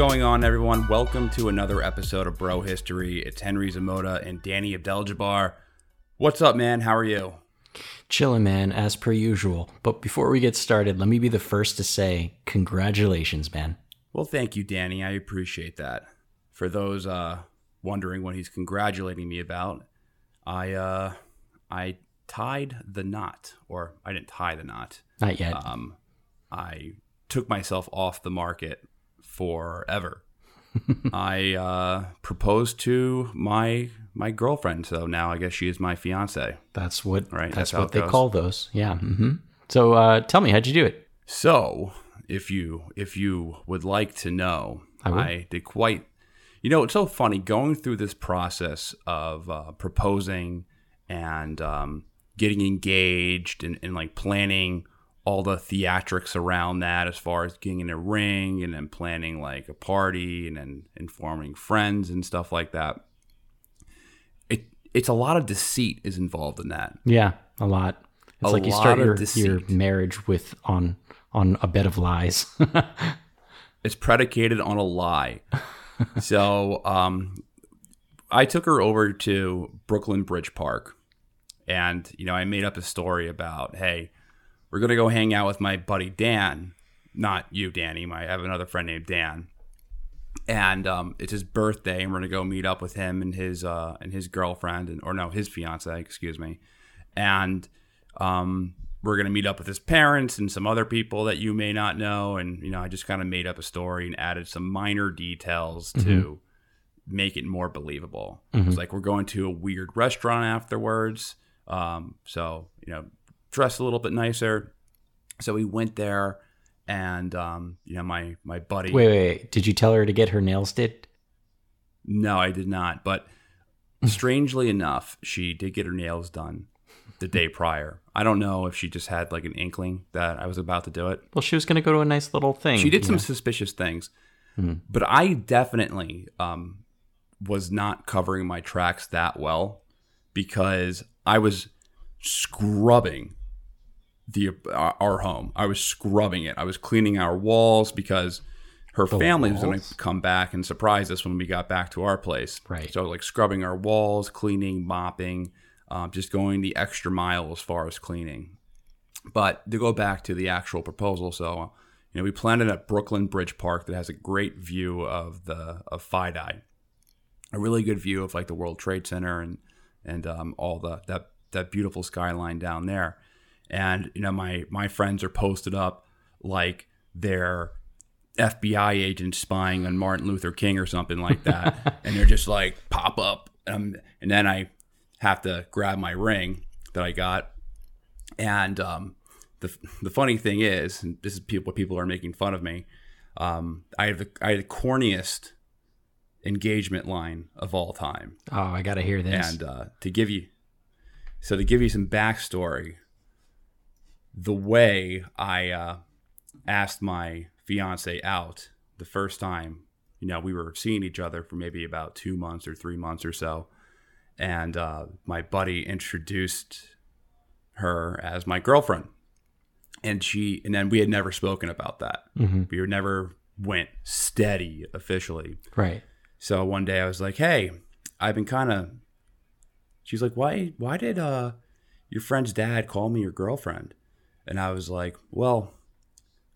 Going on, everyone? Welcome to another episode of Bro History. It's Henry Szamota and Danny Abdeljabbar. What's up, man? How are you? Chilling, man, as per usual. But before we get started, let me be the first to say congratulations, man. Well, thank you, Danny. I appreciate that. For those uh, wondering what he's congratulating me about, I uh, I tied the knot, or I didn't tie the knot. Not yet. Um, I took myself off the market forever. I uh, proposed to my my girlfriend, so now I guess she is my fiance. that's what right, that's, that's what they goes. call those. Yeah. Mm-hmm. So uh, tell me, how'd you do it? So, if you if you would like to know, I. I, did quite. You know, it's so funny going through this process of uh, proposing and um, getting engaged and, and like planning all the theatrics around that, as far as getting in a ring and then planning like a party and then informing friends and stuff like that. It it's a lot of deceit is involved in that. Yeah, a lot. It's A like you start your, deceit. your marriage with on on a bed of lies. it's predicated on a lie. so um, I took her over to Brooklyn Bridge Park, and you know I made up a story about, hey, we're gonna go hang out with my buddy Dan, not you, Danny. My I have another friend named Dan, and um, it's his birthday, and we're gonna go meet up with him and his uh, and his girlfriend, and or no, his fiance, excuse me, and um, we're gonna meet up with his parents and some other people that you may not know, and you know, I just kind of made up a story and added some minor details to make it more believable. It's like we're going to a weird restaurant afterwards, um, so you know, dress a little bit nicer. So we went there, and um, you know, my my buddy. wait, wait, wait. Did you tell her to get her nails did? No, I did not. But strangely enough, she did get her nails done the day prior. I don't know if she just had like an inkling that I was about to do it. Well, she was going to go to a nice little thing. She did some know? suspicious things, Hmm. but I definitely um, was not covering my tracks that well because I was scrubbing the our, our home. I was scrubbing it. I was cleaning our walls because her family was going to come back and surprise us when we got back to our place. Right. So like scrubbing our walls, cleaning, mopping, um, just going the extra mile as far as cleaning. But to go back to the actual proposal, so you know, we planned it at Brooklyn Bridge Park that has a great view of the of FIDI, a really good view of like the World Trade Center and and um, all the that that beautiful skyline down there. And you know, my my friends are posted up like they're FBI agents spying on Martin Luther King or something like that, and they're just like pop up, um, and then I have to grab my ring that I got, and um, the the funny thing is, and this is people what people are making fun of me. Um, I have the I have the corniest engagement line of all time, Oh, I got to hear this. and uh, to give you so to give you some backstory, the way I uh, asked my fiance out the first time, you know, we were seeing each other for maybe about two months or three months or so, and uh, my buddy introduced her as my girlfriend, and she and then we had never spoken about that. Mhm. We never went steady officially. Right. So one day I was like, "Hey, I've been kind of." She's like, "Why? Why did uh your friend's dad call me your girlfriend?" And I was like, "Well,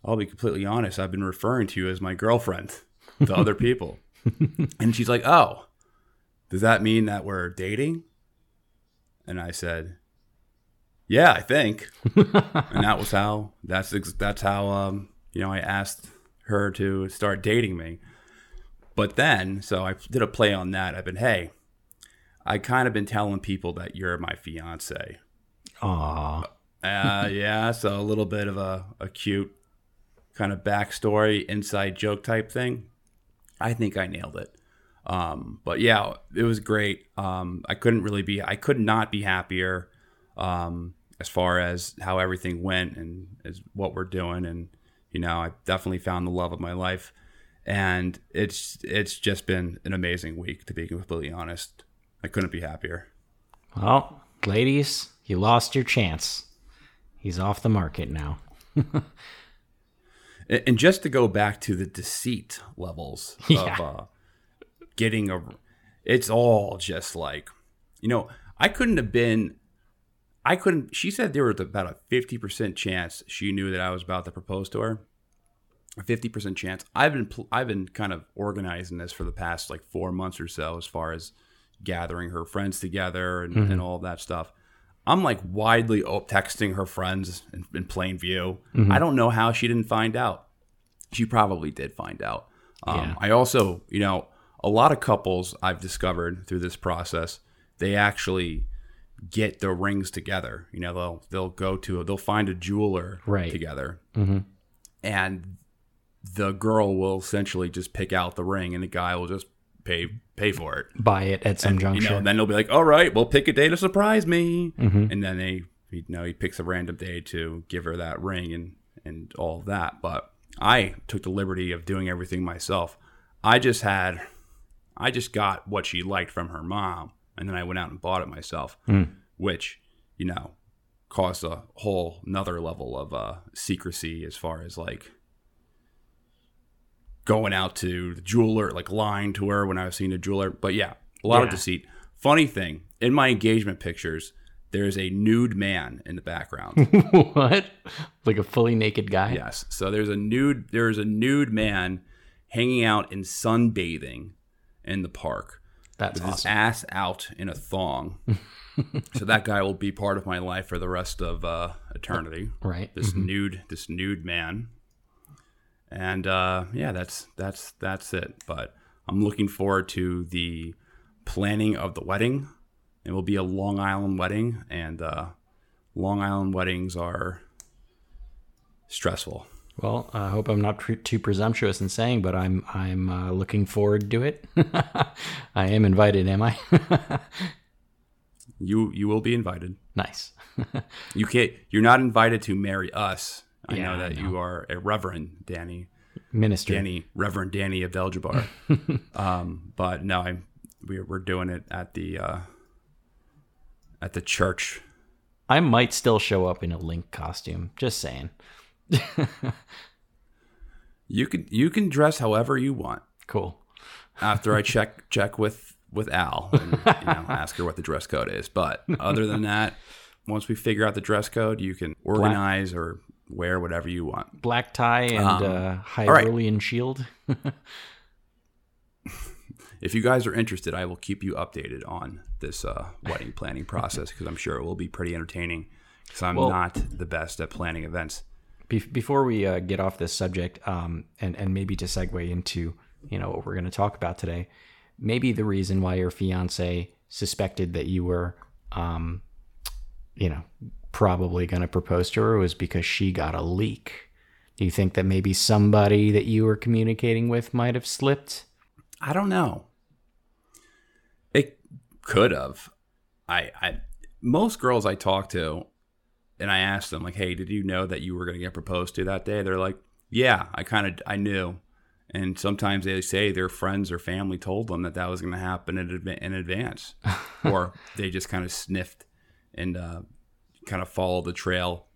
I'll be completely honest. I've been referring to you as my girlfriend to other people." and she's like, "Oh, does that mean that we're dating?" And I said, Yeah, I think. and that was how that's that's how um, you know I asked her to start dating me. But then, so I did a play on that. I've been, hey, I kind of been telling people that you're my fiance. Aw. Uh, yeah, so a little bit of a, a cute kind of backstory, inside joke type thing. I think I nailed it. Um, but yeah, it was great. Um, I couldn't really be, I could not be happier um, as far as how everything went and as what we're doing. And you know, I definitely found the love of my life, and it's it's just been an amazing week to be completely honest. I couldn't be happier. Well, ladies, you lost your chance. He's off the market now. And just to go back to the deceit levels Yeah. of uh, getting a, it's all just like, you know, I couldn't have been, I couldn't. She said there was about a fifty percent chance she knew that I was about to propose to her. A fifty percent chance. I've been, I've been kind of organizing this for the past like four months or so, as far as gathering her friends together and, and all that stuff. I'm like widely texting her friends in, in plain view. I don't know how she didn't find out. She probably did find out. Um, Yeah. I also, you know, a lot of couples I've discovered through this process, they actually get their rings together. You know, they'll they'll go to they'll find a jeweler Right. together, and the girl will essentially just pick out the ring, and the guy will just pay pay for it Buy it at some you juncture. know, and then they'll be like, "All right, we'll pick a day to surprise me," and then they, you know, he picks a random day to give her that ring and and all of that. But I took the liberty of doing everything myself. I just had, I just got what she liked from her mom, and then I went out and bought it myself, which you know caused a whole another level of uh, secrecy as far as like going out to the jeweler, like lying to her when I was seeing a jeweler. But yeah, a lot of deceit. Funny thing, in my engagement pictures, there's a nude man in the background. what? Like a fully naked guy? yes. So there's a nude there's a nude man hanging out in sunbathing in the park That's with his ass out in a thong. so that guy will be part of my life for the rest of uh, eternity. Right. This nude this nude man. And uh, yeah, that's that's that's it. But I'm looking forward to the planning of the wedding. It will be a Long Island wedding, and uh, Long Island weddings are stressful. Well, I hope I'm not too too presumptuous in saying, but I'm I'm uh, looking forward to it. I am invited, am I? You you will be invited. nice. You can't. You're not invited to marry us. I Yeah, know that you are a Reverend Danny, Minister. Danny Reverend Danny Abdeljabbar. um, but no, I'm we're we're doing it at the uh, at the church. I might still show up in a Link costume. Just saying. You can you can dress however you want. Cool. After I check check with with Al and you know, ask her what the dress code is. But other than that, once we figure out the dress code, you can organize or wear whatever you want. Black tie and Um, uh, right. Hyrulean shield. If you guys are interested, I will keep you updated on this uh, wedding planning process because I'm sure it will be pretty entertaining. Because I'm Well- not the best at planning events. Be- before we uh, get off this subject, um, and and maybe to segue into you know what we're going to talk about today, maybe the reason why your fiance suspected that you were, um, you know, probably going to propose to her was because she got a leak. Do you think that maybe somebody that you were communicating with might have slipped? I don't know. It could have. I, I most girls I talk to, and I ask them like, "Hey, did you know that you were going to get proposed to that day?" They're like, "Yeah, I kind of I knew." And sometimes they say their friends or family told them that that was going to happen in, in advance, or they just kind of sniffed and uh, kind of follow the trail.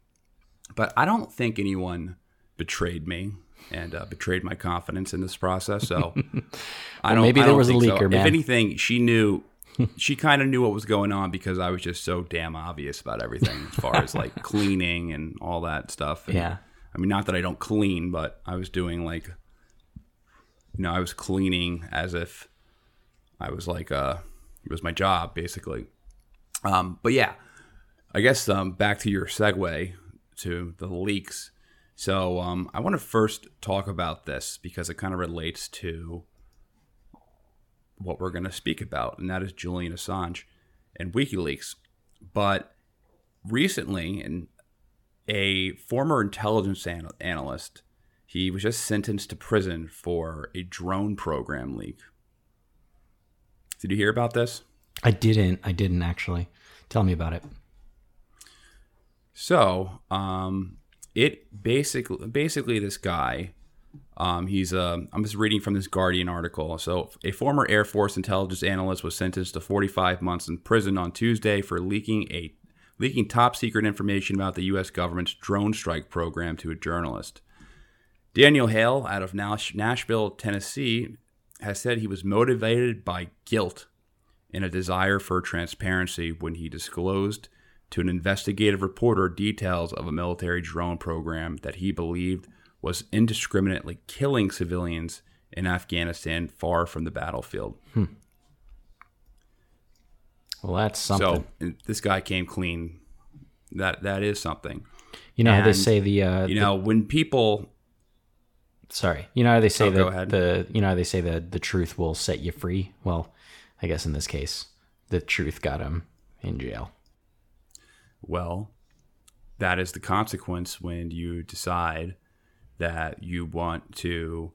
But I don't think anyone betrayed me and uh, betrayed my confidence in this process. So I don't. maybe I there don't was a think so. leaker, man. If anything, she knew. She kind of knew what was going on because I was just so damn obvious about everything as far as like cleaning and all that stuff. And, Yeah. I mean, not that I don't clean, but I was doing like, you know, I was cleaning as if I was like, uh, it was my job basically. Um, but yeah, I guess um, back to your segue to the leaks. So um, I want to first talk about this because it kind of relates to what we're going to speak about, and that is Julian Assange and WikiLeaks. But recently, and a former intelligence an- analyst, he was just sentenced to prison for a drone program leak. Did you hear about this? I didn't. I didn't actually. Tell me about it. So, um, it basically basically this guy, um, he's a. I'm just reading from this Guardian article. So, a former Air Force intelligence analyst was sentenced to 45 months in prison on Tuesday for leaking a leaking top secret information about the U.S. government's drone strike program to a journalist. Daniel Hale, out of Nashville, Tennessee, has said he was motivated by guilt and a desire for transparency when he disclosed to an investigative reporter details of a military drone program that he believed was indiscriminately killing civilians in Afghanistan far from the battlefield. Hmm. Well, that's something. So this guy came clean. That that is something. You know and, how they say the uh, you know when people. Sorry, you know how they say oh, that the you know how they say that the truth will set you free. Well, I guess in this case, the truth got him in jail. Well, that is the consequence when you decide that you want to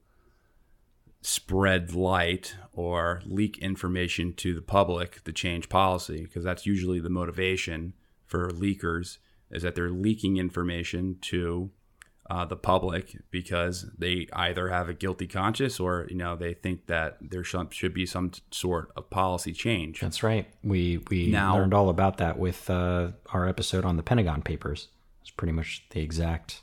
spread light or leak information to the public to change policy because that's usually the motivation for leakers is that they're leaking information to uh, the public because they either have a guilty conscience or you know they think that there should, should be some sort of policy change. That's right. We we now, learned all about that with uh, our episode on the Pentagon Papers. It's pretty much the exact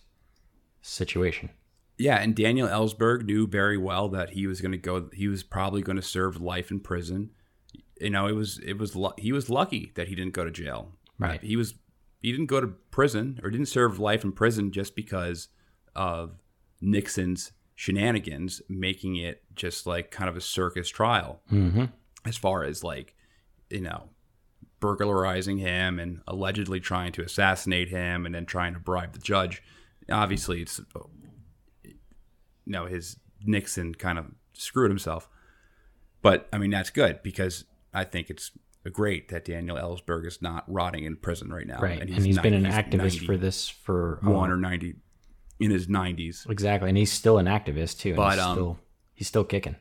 situation. Yeah, and Daniel Ellsberg knew very well that he was going to go. He was probably going to serve life in prison. You know, it was it was he was lucky that he didn't go to jail. Right. He was he didn't go to prison or didn't serve life in prison just because of Nixon's shenanigans, making it just like kind of a circus trial. Mm-hmm. As far as like, you know, burglarizing him and allegedly trying to assassinate him and then trying to bribe the judge. Obviously, it's you know his Nixon kind of screwed himself. But I mean that's good because I think it's great that Daniel Ellsberg is not rotting in prison right now. Right, and he's, and he's 90, been an activist for this for one um, or ninety in his nineties. Exactly, and he's still an activist too. but he's um, still he's still kicking.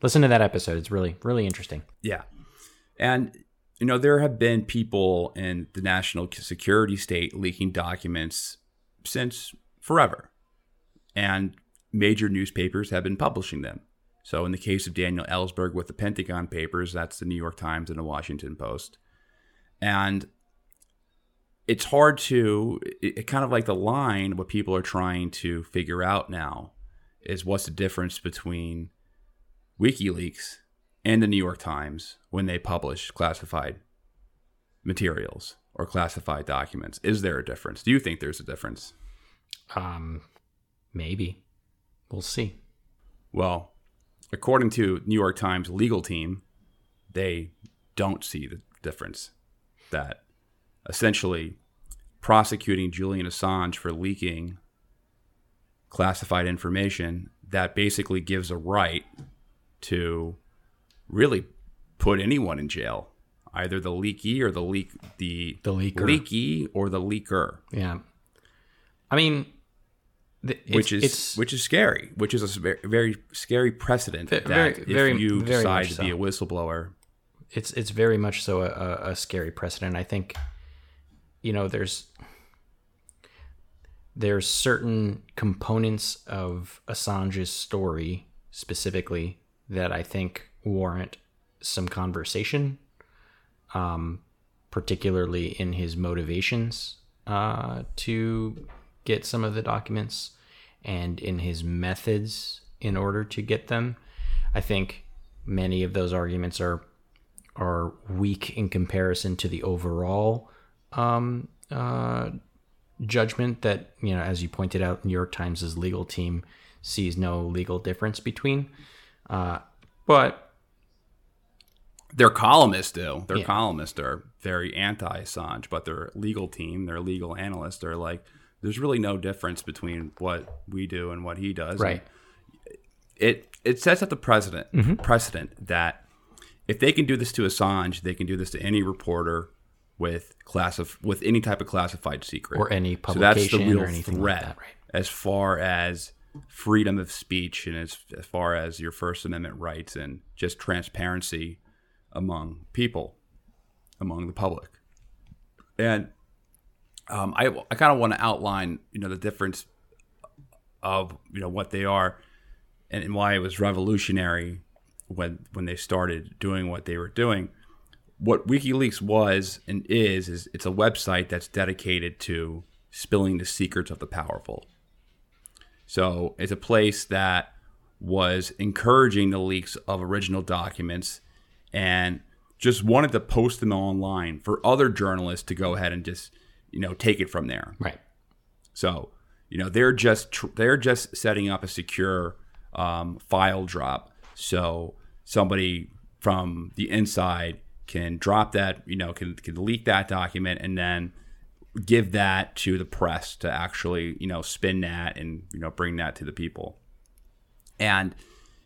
Listen to that episode; it's really really interesting. Yeah, and you know there have been people in the national security state leaking documents since forever, and major newspapers have been publishing them. So, in the case of Daniel Ellsberg with the Pentagon Papers, that's the New York Times and the Washington Post. And it's hard to, it, it kind of like the line, what people are trying to figure out now is what's the difference between WikiLeaks and the New York Times when they publish classified materials or classified documents. Is there a difference? Do you think there's a difference? Um, maybe. We'll see. Well, according to New York Times legal team, they don't see the difference. That essentially prosecuting Julian Assange for leaking classified information that basically gives a right to really put anyone in jail, either the leaky or the leak the the leaker. leaky or the leaker. Yeah, I mean, which is it's, which is scary, which is a very, very scary precedent very, that if very, you decide to so. be a whistleblower, it's it's very much so a, a scary precedent. I think, you know, there's there's certain components of Assange's story specifically that I think warrant some conversation, um, particularly in his motivations uh, to get some of the documents and in his methods in order to get them. I think many of those arguments are are weak in comparison to the overall um, uh, judgment that you know, as you pointed out, New York Times' legal team sees no legal difference between. Uh, but Their columnists do. Their Yeah. columnists are very anti Assange, but their legal team, their legal analysts are like, there's really no difference between what we do and what he does. Right. It it sets up the precedent mm-hmm. precedent that if they can do this to Assange, they can do this to any reporter with class of with any type of classified secret Or any So that's the publication real or anything like threat that, right. as far as freedom of speech and as, as far as your First Amendment rights and just transparency among people, among the public. And um, I, I kind of want to outline, you know, the difference of, you know, what they are and, and why it was revolutionary when when they started doing what they were doing. What WikiLeaks was and is is it's a website that's dedicated to spilling the secrets of the powerful. So it's a place that was encouraging the leaks of original documents and just wanted to post them online for other journalists to go ahead and just you know take it from there. Right. So, you know, they're just tr- they're just setting up a secure um, file drop, so somebody from the inside can drop that, you know, can can leak that document and then give that to the press to actually, you know, spin that and you know bring that to the people. And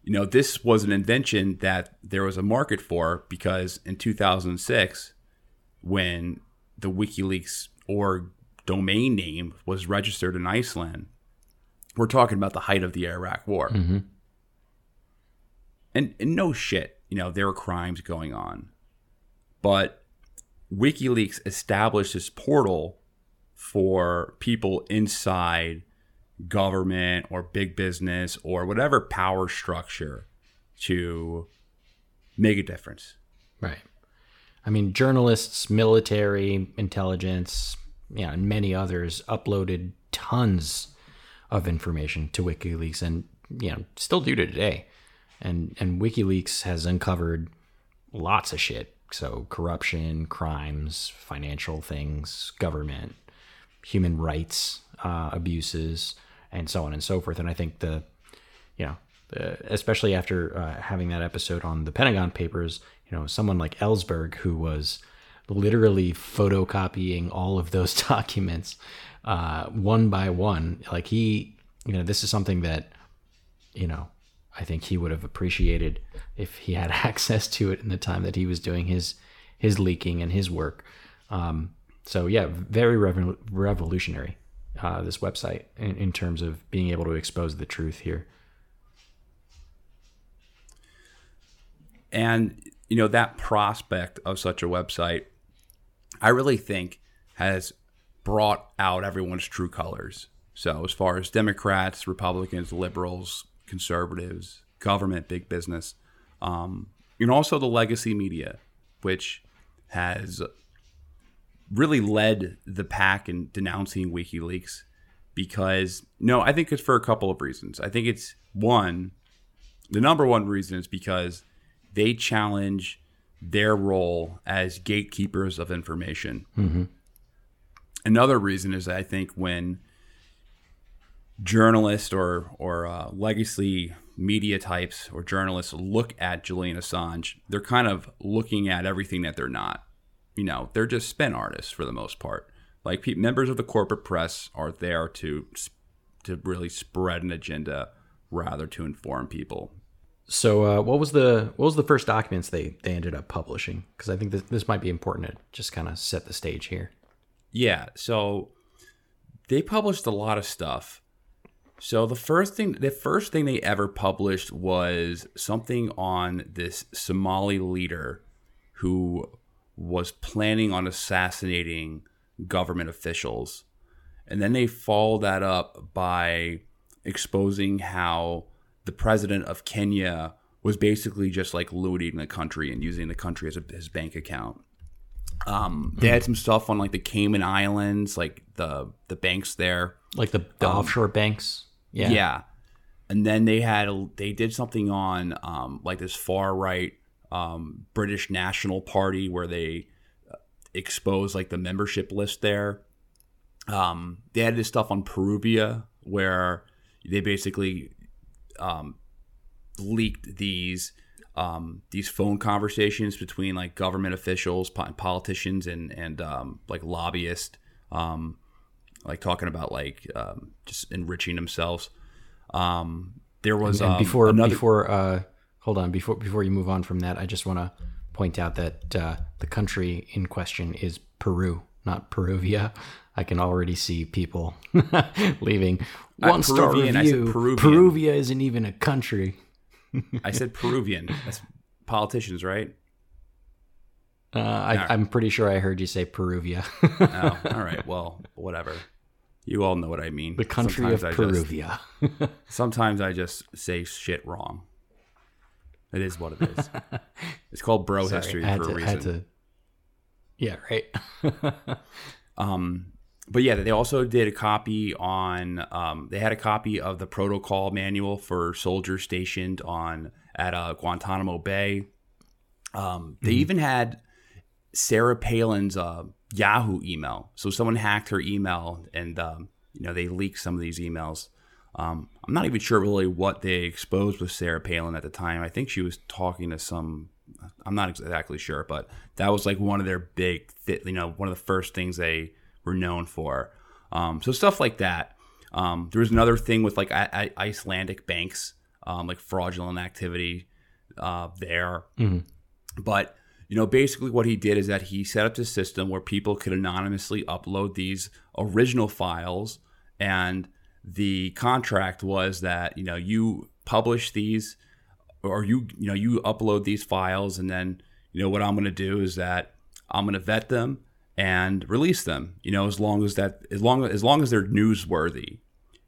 you know, this was an invention that there was a market for because in 2006, when the WikiLeaks org domain name was registered in Iceland, we're talking about the height of the Iraq War. Mm-hmm. And, and no shit, you know, there were crimes going on. But WikiLeaks established this portal for people inside government or big business or whatever power structure to make a difference. Right. I mean, journalists, military, intelligence, yeah, and many others uploaded tons of information to WikiLeaks, and you know, still do to today. And and WikiLeaks has uncovered lots of shit. So corruption, crimes, financial things, government, human rights uh, abuses, and so on and so forth. And I think the, you know, especially after uh, having that episode on the Pentagon Papers, you know, someone like Ellsberg who was literally photocopying all of those documents uh, one by one. Like he, you know, this is something that, you know, I think he would have appreciated if he had access to it in the time that he was doing his his leaking and his work. Um, so yeah, very revo- revolutionary uh, this website in, in terms of being able to expose the truth here. And you know that prospect of such a website, I really think has brought out everyone's true colors. So as far as Democrats, Republicans, liberals, conservatives, government, big business, um, and also the legacy media, which has really led the pack in denouncing WikiLeaks because no, I think it's for a couple of reasons. I think it's one, the number one reason is because they challenge their role as gatekeepers of information. Another reason is I think when journalists or or uh, legacy media types or journalists look at Julian Assange, they're kind of looking at everything that they're not. You know, they're just spin artists for the most part. Like pe- members of the corporate press are there to to really spread an agenda rather to inform people. So uh, what was the what was the first documents they they ended up publishing? Because I think this, this might be important to just kind of set the stage here. Yeah, so they published a lot of stuff. So the first thing the first thing they ever published was something on this Somali leader who was planning on assassinating government officials. And then they followed that up by exposing how the president of Kenya was basically just like looting the country and using the country as a, his bank account. Um, they had some stuff on like the Cayman Islands, like the the banks there. Like the, the offshore banks. Yeah. Yeah. And then they had they did something on um, like this far right um, British National Party where they uh, exposed like the membership list there. Um, they had this stuff on Peruvia where they basically um, leaked these um, these phone conversations between like government officials, po- politicians, and and um, like lobbyists, um, like talking about like um, just enriching themselves. Um, there was And um, before another, before uh, hold on before before you move on from that, I just want to point out that uh, the country in question is Peru, not Peruvia. I can already see people leaving one star Peruvian, I said review. Peruvian. Peruvia isn't even a country. I said Peruvian. That's politicians, right? Uh, I, I'm pretty sure I heard you say Peruvia, Oh, all right. Well, whatever. You all know what I mean. the country Sometimes of I just- sometimes I just say shit wrong. It is what it is. it's called bro Sorry, history for to, a reason. to. Yeah, right. Um, but yeah, they also did a copy on. Um, they had a copy of the protocol manual for soldiers stationed on at uh, Guantanamo Bay. Um, they even had Sarah Palin's uh, Yahoo email. So someone hacked her email, and um, you know they leaked some of these emails. Um, I'm not even sure really what they exposed with Sarah Palin at the time. I think she was talking to some. I'm not exactly sure, but that was like one of their big, th- you know, one of the first things they were known for. Um, so stuff like that. Um, there was another thing with like I- I- Icelandic banks, um, like fraudulent activity uh, there. But you know, basically, what he did is that he set up this system where people could anonymously upload these original files, and the contract was that you know you publish these, or you you know you upload these files, and then you know what I'm going to do is that I'm going to vet them and release them. You know, as long as that as long as long as they're newsworthy,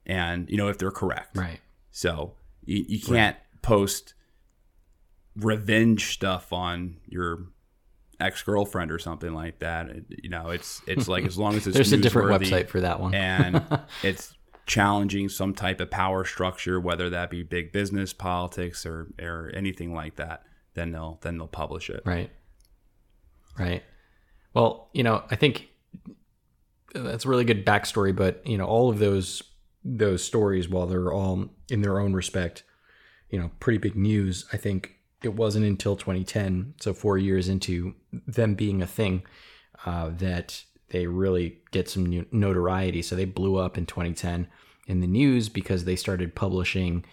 and you know if they're correct. Right. So you, you can't post revenge stuff on your ex girlfriend or something like that. It- you know, it's it's like as long as it's There's a different website for that one. and it's challenging some type of power structure, whether that be big business, politics, or or anything like that. Then they'll then they'll publish it. Right. Right. Well, you know, I think that's a really good backstory, but you know, all of those those stories, while they're all in their own respect, you know, pretty big news, I think it wasn't until 2010, so four years into them being a thing, uh, that they really get some notoriety. So they blew up in 2010 in the news because they started publishing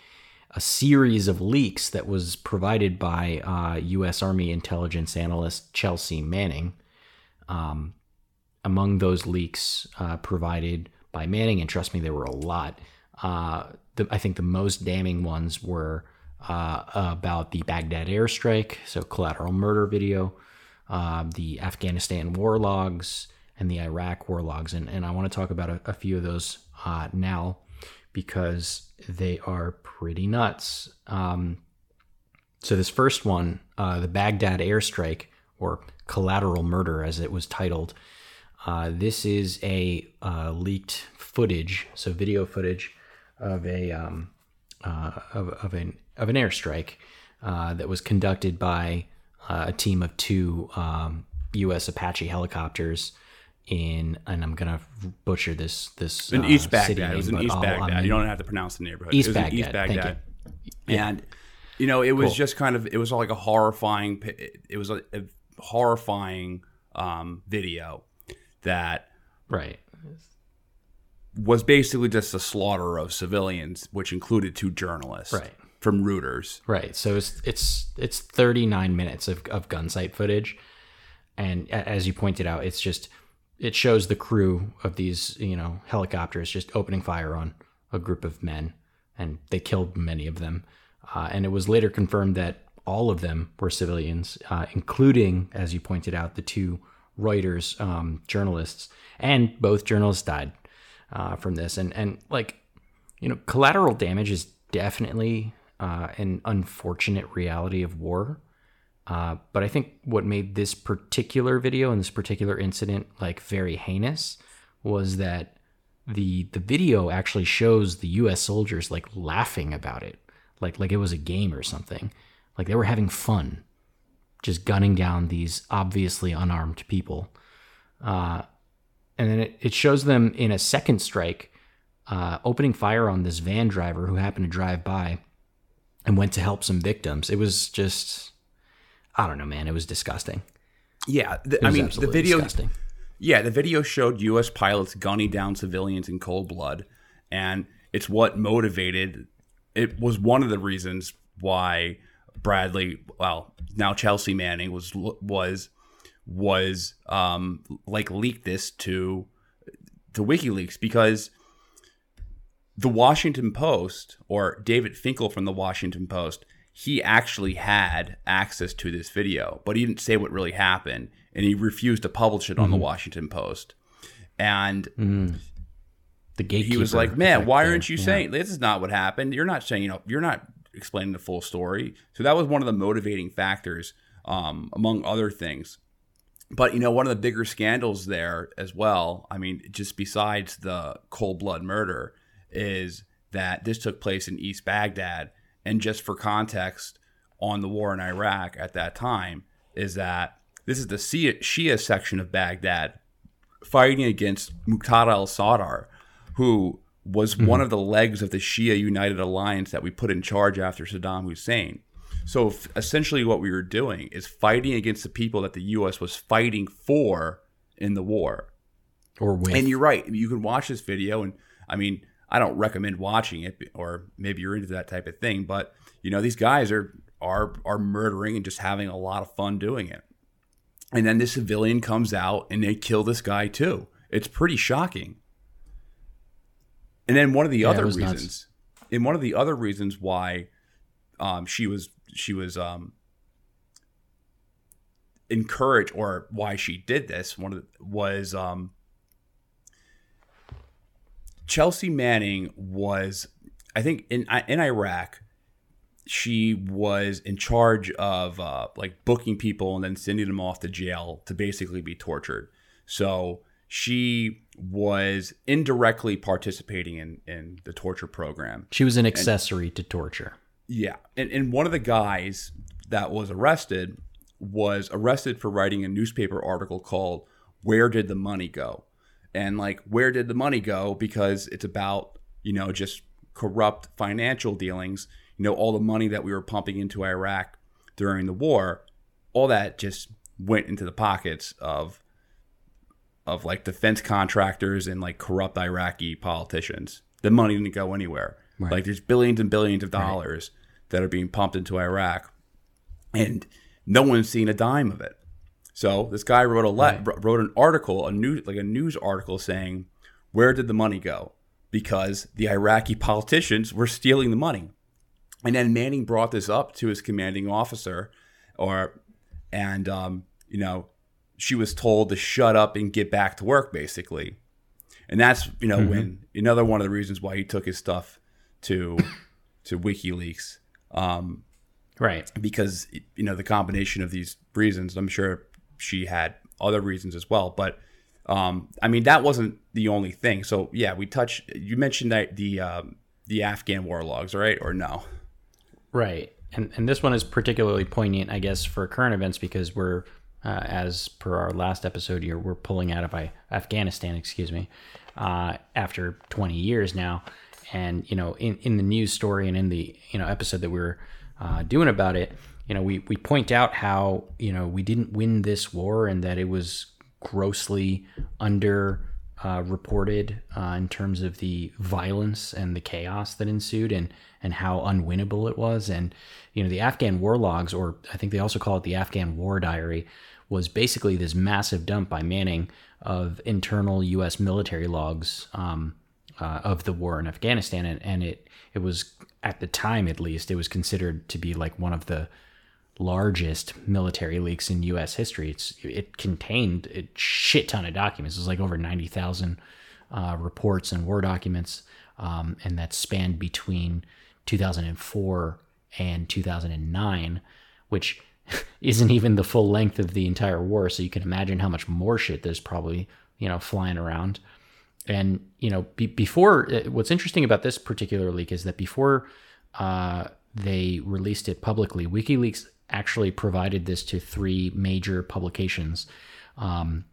a series of leaks that was provided by uh, U.S. Army intelligence analyst Chelsea Manning. Um, among those leaks uh, provided by Manning, and trust me, there were a lot. Uh, the, I think the most damning ones were uh, about the Baghdad airstrike, so collateral murder video, uh, the Afghanistan war logs, and the Iraq war logs. And, and I want to talk about a, a few of those uh, now because they are pretty nuts. Um, so, this first one, uh, the Baghdad airstrike, or collateral murder as it was titled, uh, this is a uh, leaked footage, so video footage of a um, uh, of, of an of an airstrike uh, that was conducted by uh, a team of two um, U.S. Apache helicopters in, and I'm gonna butcher this this In uh, East Baghdad. It was in East I'll- Baghdad. I'm- you don't have to pronounce the neighborhood. East it was in East Baghdad, thank Baghdad. And you know, it was Cool. just kind of it was like a horrifying. It was a, a horrifying um, video that right. was basically just a slaughter of civilians, which included two journalists Right. from Reuters. Right. So it's it's it's 39 minutes of, of gun site footage. And as you pointed out, it's just it shows the crew of these, you know, helicopters just opening fire on a group of men and they killed many of them. Uh, and it was later confirmed that all of them were civilians, uh, including, as you pointed out, the two Reuters um, journalists. And both journalists died uh, from this. And, and like, you know, collateral damage is definitely uh, an unfortunate reality of war. Uh, but I think what made this particular video and this particular incident like very heinous was that the the video actually shows the U.S. soldiers like laughing about it, like like it was a game or something, like they were having fun, just gunning down these obviously unarmed people. Uh, and then it, it shows them in a second strike, uh, opening fire on this van driver who happened to drive by and went to help some victims. It was just, I don't know, man. It was disgusting. Yeah, the, I mean, the video. disgusting. Yeah, the video showed U.S. pilots gunning down civilians in cold blood, and it's what motivated. It was one of the reasons why Bradley, well, now Chelsea Manning was was was um like leaked this to to WikiLeaks because the Washington Post or David Finkel from the Washington Post, he actually had access to this video, but he didn't say what really happened, and he refused to publish it on the Washington Post. And The gatekeeper. he was like, "Man, why aren't you Yeah. saying this is not what happened? You're not saying, you know, you're not explaining the full story." So that was one of the motivating factors, um, among other things. But you know, one of the bigger scandals there as well. I mean, just besides the cold blood murder, is that this took place in East Baghdad. And just for context on the war in Iraq at that time, is that this is the Shia, section of Baghdad fighting against Muqtada al-Sadr, who was mm-hmm. one of the legs of the Shia United Alliance that we put in charge after Saddam Hussein. So f- essentially, what we were doing is fighting against the people that the U.S. was fighting for in the war. or with. And you're right. You can watch this video, and I mean, I don't recommend watching it, or maybe you're into that type of thing. But you know, these guys are are are murdering and just having a lot of fun doing it. And then this civilian comes out and they kill this guy too. It's pretty shocking. And then one of the Yeah, other was nuts. reasons, and one of the other reasons why um, she was she was um, encouraged, or why she did this, one of the, was um, Chelsea Manning was, I think, in in Iraq, she was in charge of uh, like booking people and then sending them off to jail to basically be tortured. So she was indirectly participating in in the torture program. she was an accessory to torture. Yeah, and and one of the guys that was arrested was arrested for writing a newspaper article called "Where Did the Money Go?" and like where did the money go because it's about you know just corrupt financial dealings you know all the money that we were pumping into iraq during the war all that just went into the pockets of of like defense contractors and like corrupt iraqi politicians the money didn't go anywhere Right. like there's billions and billions of dollars that are being pumped into iraq and no one's seen a dime of it so this guy wrote a le- wrote an article, a news like a news article saying, "Where did the money go?" Because the Iraqi politicians were stealing the money. And then Manning brought this up to his commanding officer, or and um, you know, she was told to shut up and get back to work, basically. And that's you know when another one of the reasons why he took his stuff to to WikiLeaks. Um, Right. because you know the combination of these reasons i'm sure she had other reasons as well but um, i mean that wasn't the only thing so yeah we touched you mentioned that the um, the afghan war logs right or no Right. And and this one is particularly poignant, I guess, for current events because we're, uh, as per our last episode here, we're pulling out of I- Afghanistan, excuse me, uh, after 20 years now. And, you know, in, in the news story and in the, you know, episode that we were uh, doing about it, you know, we, we point out how, you know, we didn't win this war and that it was grossly under uh, reported uh, in terms of the violence and the chaos that ensued and and how unwinnable it was and you know the Afghan war logs or I think they also call it the Afghan war diary was basically this massive dump by Manning of internal U.S. military logs um, uh, of the war in Afghanistan and, and it it was at the time at least it was considered to be like one of the largest military leaks in U.S. history. It's it contained a shit ton of documents. It was like over ninety thousand uh, reports and war documents, um, and that spanned between 2004 and 2009, which isn't even the full length of the entire war. So you can imagine how much more shit there's probably you know flying around. And you know, be, before uh, what's interesting about this particular leak is that before uh, they released it publicly, WikiLeaks actually provided this to three major publications. Um,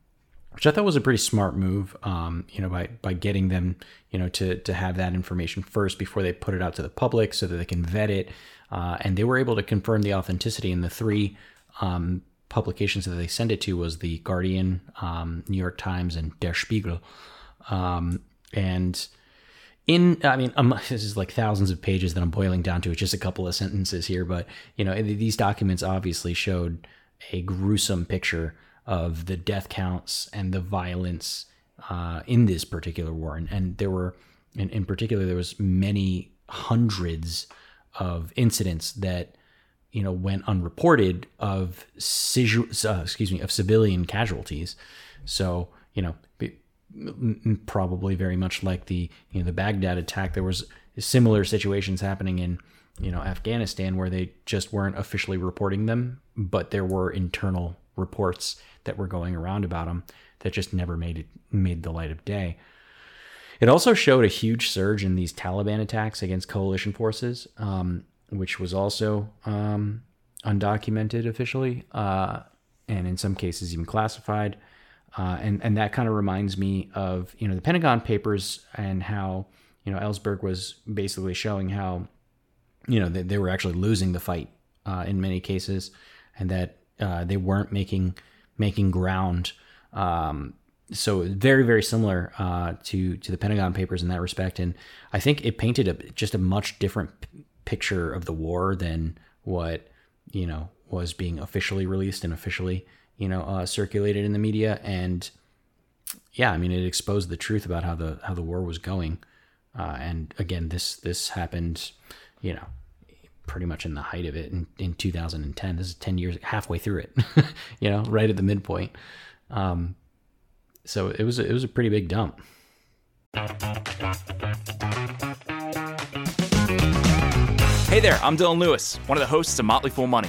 which I thought was a pretty smart move. Um, you know, by by getting them, you know, to to have that information first before they put it out to the public, so that they can vet it. Uh, and they were able to confirm the authenticity. in the three um, publications that they sent it to was the Guardian, um, New York Times, and Der Spiegel. Um, and in, I mean, um, this is like thousands of pages that I'm boiling down to. It's just a couple of sentences here, but you know, these documents obviously showed a gruesome picture of the death counts and the violence uh, in this particular war. And, and there were, in, in particular, there was many hundreds of incidents that you know went unreported of uh, excuse me of civilian casualties. So you know probably very much like the you know the Baghdad attack, there was similar situations happening in you know Afghanistan where they just weren't officially reporting them, but there were internal reports that were going around about them that just never made it made the light of day. It also showed a huge surge in these Taliban attacks against coalition forces, um, which was also um, undocumented officially, uh, and in some cases even classified. Uh, and and that kind of reminds me of you know the Pentagon Papers and how you know Ellsberg was basically showing how you know they, they were actually losing the fight uh, in many cases, and that uh, they weren't making making ground. Um, so very very similar uh, to to the Pentagon Papers in that respect, and I think it painted a just a much different p- picture of the war than what you know was being officially released and officially you know uh, circulated in the media, and yeah, I mean it exposed the truth about how the how the war was going, uh, and again this this happened, you know, pretty much in the height of it in, in 2010. This is 10 years, halfway through it, you know, right at the midpoint. Um, so it was, it was a pretty big dump. Hey there, I'm Dylan Lewis, one of the hosts of Motley Fool Money.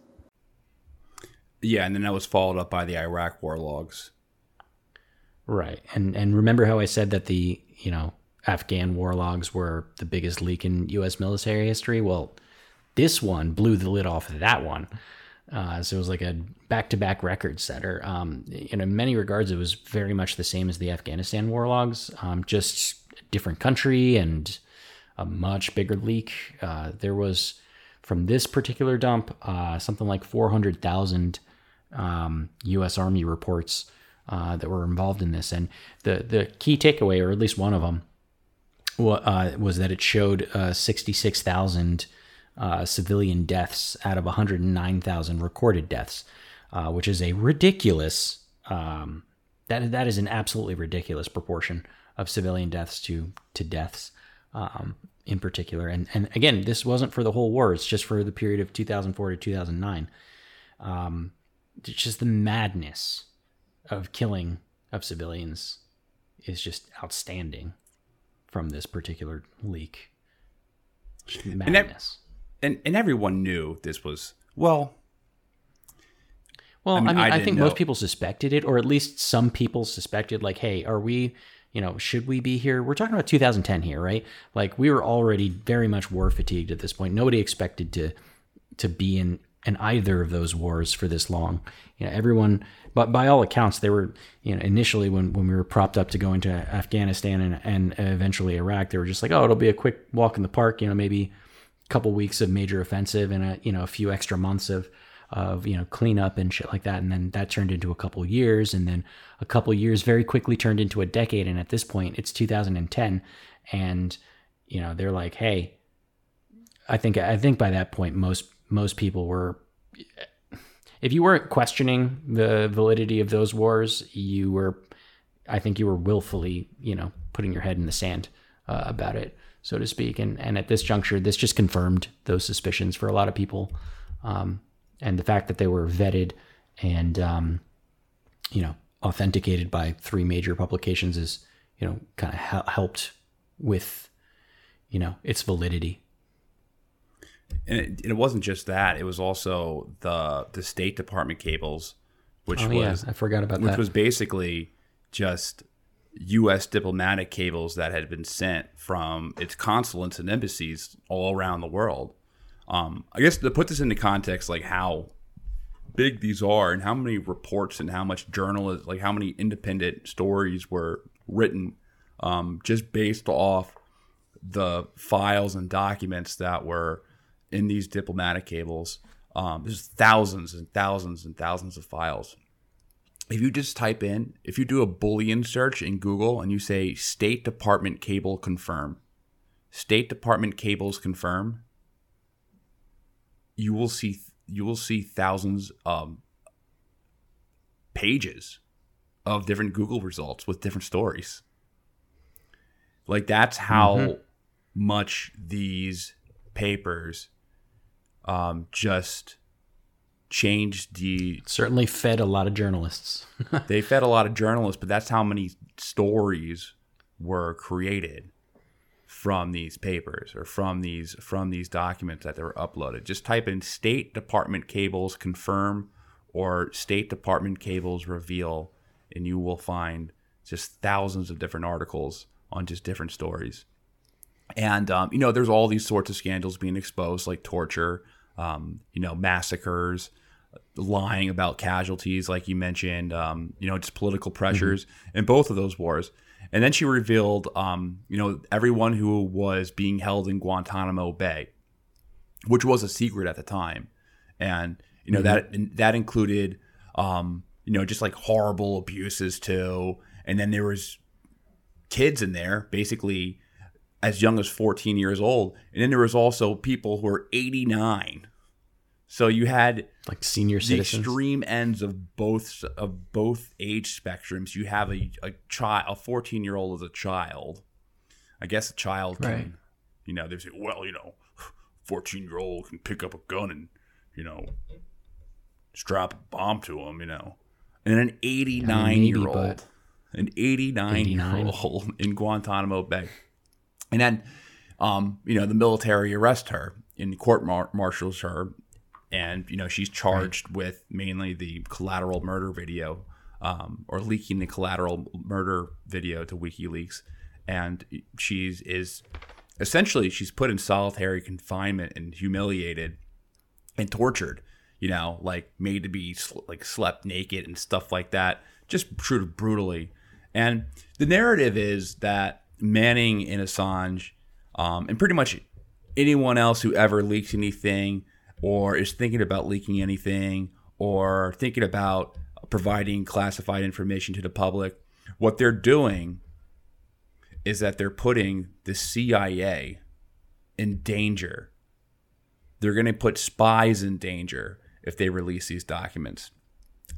Yeah, and then that was followed up by the Iraq war logs. Right. And and remember how I said that the, you know, Afghan war logs were the biggest leak in U.S. military history. Well, this one blew the lid off of that one. Uh, so it was like a back-to-back record setter. Um, in many regards, it was very much the same as the Afghanistan war logs, um, just a different country and a much bigger leak. Uh, there was from this particular dump uh, something like 400,000 um, U.S. Army reports uh, that were involved in this, and the the key takeaway, or at least one of them, uh, was that it showed uh, 66,000 uh, civilian deaths out of 109,000 recorded deaths, uh, which is a ridiculous. Um, that that is an absolutely ridiculous proportion of civilian deaths to to deaths um, in particular. And and again, this wasn't for the whole war; it's just for the period of 2004 to 2009. Um, just the madness of killing of civilians is just outstanding from this particular leak. Madness. And, and, and everyone knew this was well. Well, I mean, I, mean, I, I think know. most people suspected it, or at least some people suspected. Like, hey, are we you know, should we be here? We're talking about 2010 here, right? Like we were already very much war fatigued at this point. Nobody expected to to be in in either of those wars for this long. You know, everyone, but by all accounts, they were, you know, initially when, when we were propped up to go into Afghanistan and, and eventually Iraq, they were just like, oh, it'll be a quick walk in the park, you know, maybe a couple weeks of major offensive and a, you know, a few extra months of, of, you know, cleanup and shit like that. And then that turned into a couple years and then a couple years very quickly turned into a decade. And at this point it's 2010 and, you know, they're like, Hey, I think, I think by that point, most most people were if you weren't questioning the validity of those wars, you were, I think you were willfully, you know, putting your head in the sand uh, about it, so to speak. And and at this juncture, this just confirmed those suspicions for a lot of people, um, and the fact that they were vetted and, um, you know, authenticated by three major publications is, you know, kind of ha- helped with, you know, its validity and it, it, wasn't just that; it was also the the State Department cables, which oh, was yeah. I forgot about which that. was basically just U.S. diplomatic cables that had been sent from its consulates and embassies all around the world. Um, I guess to put this into context, like how big these are and how many reports and how much journalists, like how many independent stories were written, um, just based off the files and documents that were in these diplomatic cables. Um, there's thousands and thousands and thousands of files. If you just type in, if you do a Boolean search in Google and you say State Department cable confirm, State Department cables confirm, you will see you will see thousands of pages of different Google results with different stories. Like that's how mm-hmm. much these papers um, just changed the certainly fed a lot of journalists. they fed a lot of journalists, but that's how many stories were created from these papers or from these from these documents that they were uploaded. Just type in State Department cables confirm or State Department cables reveal, and you will find just thousands of different articles on just different stories. And um, you know, there's all these sorts of scandals being exposed, like torture, um, you know, massacres, lying about casualties, like you mentioned, um, you know, just political pressures mm-hmm. in both of those wars. And then she revealed, um, you know, everyone who was being held in Guantanamo Bay, which was a secret at the time, and you know mm-hmm. that that included, um, you know, just like horrible abuses too. And then there was kids in there, basically as young as 14 years old. And then there was also people who were 89. So you had like senior the citizens. extreme ends of both of both age spectrums. You have a, a child, a 14 year old as a child. I guess a child can, right. you know, they say, well, you know, 14 year old can pick up a gun and, you know, strap a bomb to him, you know. And an 89 I mean, maybe, year old, an 89, 89 year old in Guantanamo Bay and then, um, you know, the military arrest her and court mar- martials her, and you know she's charged right. with mainly the collateral murder video, um, or leaking the collateral murder video to WikiLeaks, and she's is essentially she's put in solitary confinement and humiliated and tortured you know like made to be like slept naked and stuff like that just treated brutally. And the narrative is that Manning and Assange, um, and pretty much anyone else who ever leaks anything or is thinking about leaking anything or thinking about providing classified information to the public, what they're doing is that they're putting the CIA in danger. They're going to put spies in danger if they release these documents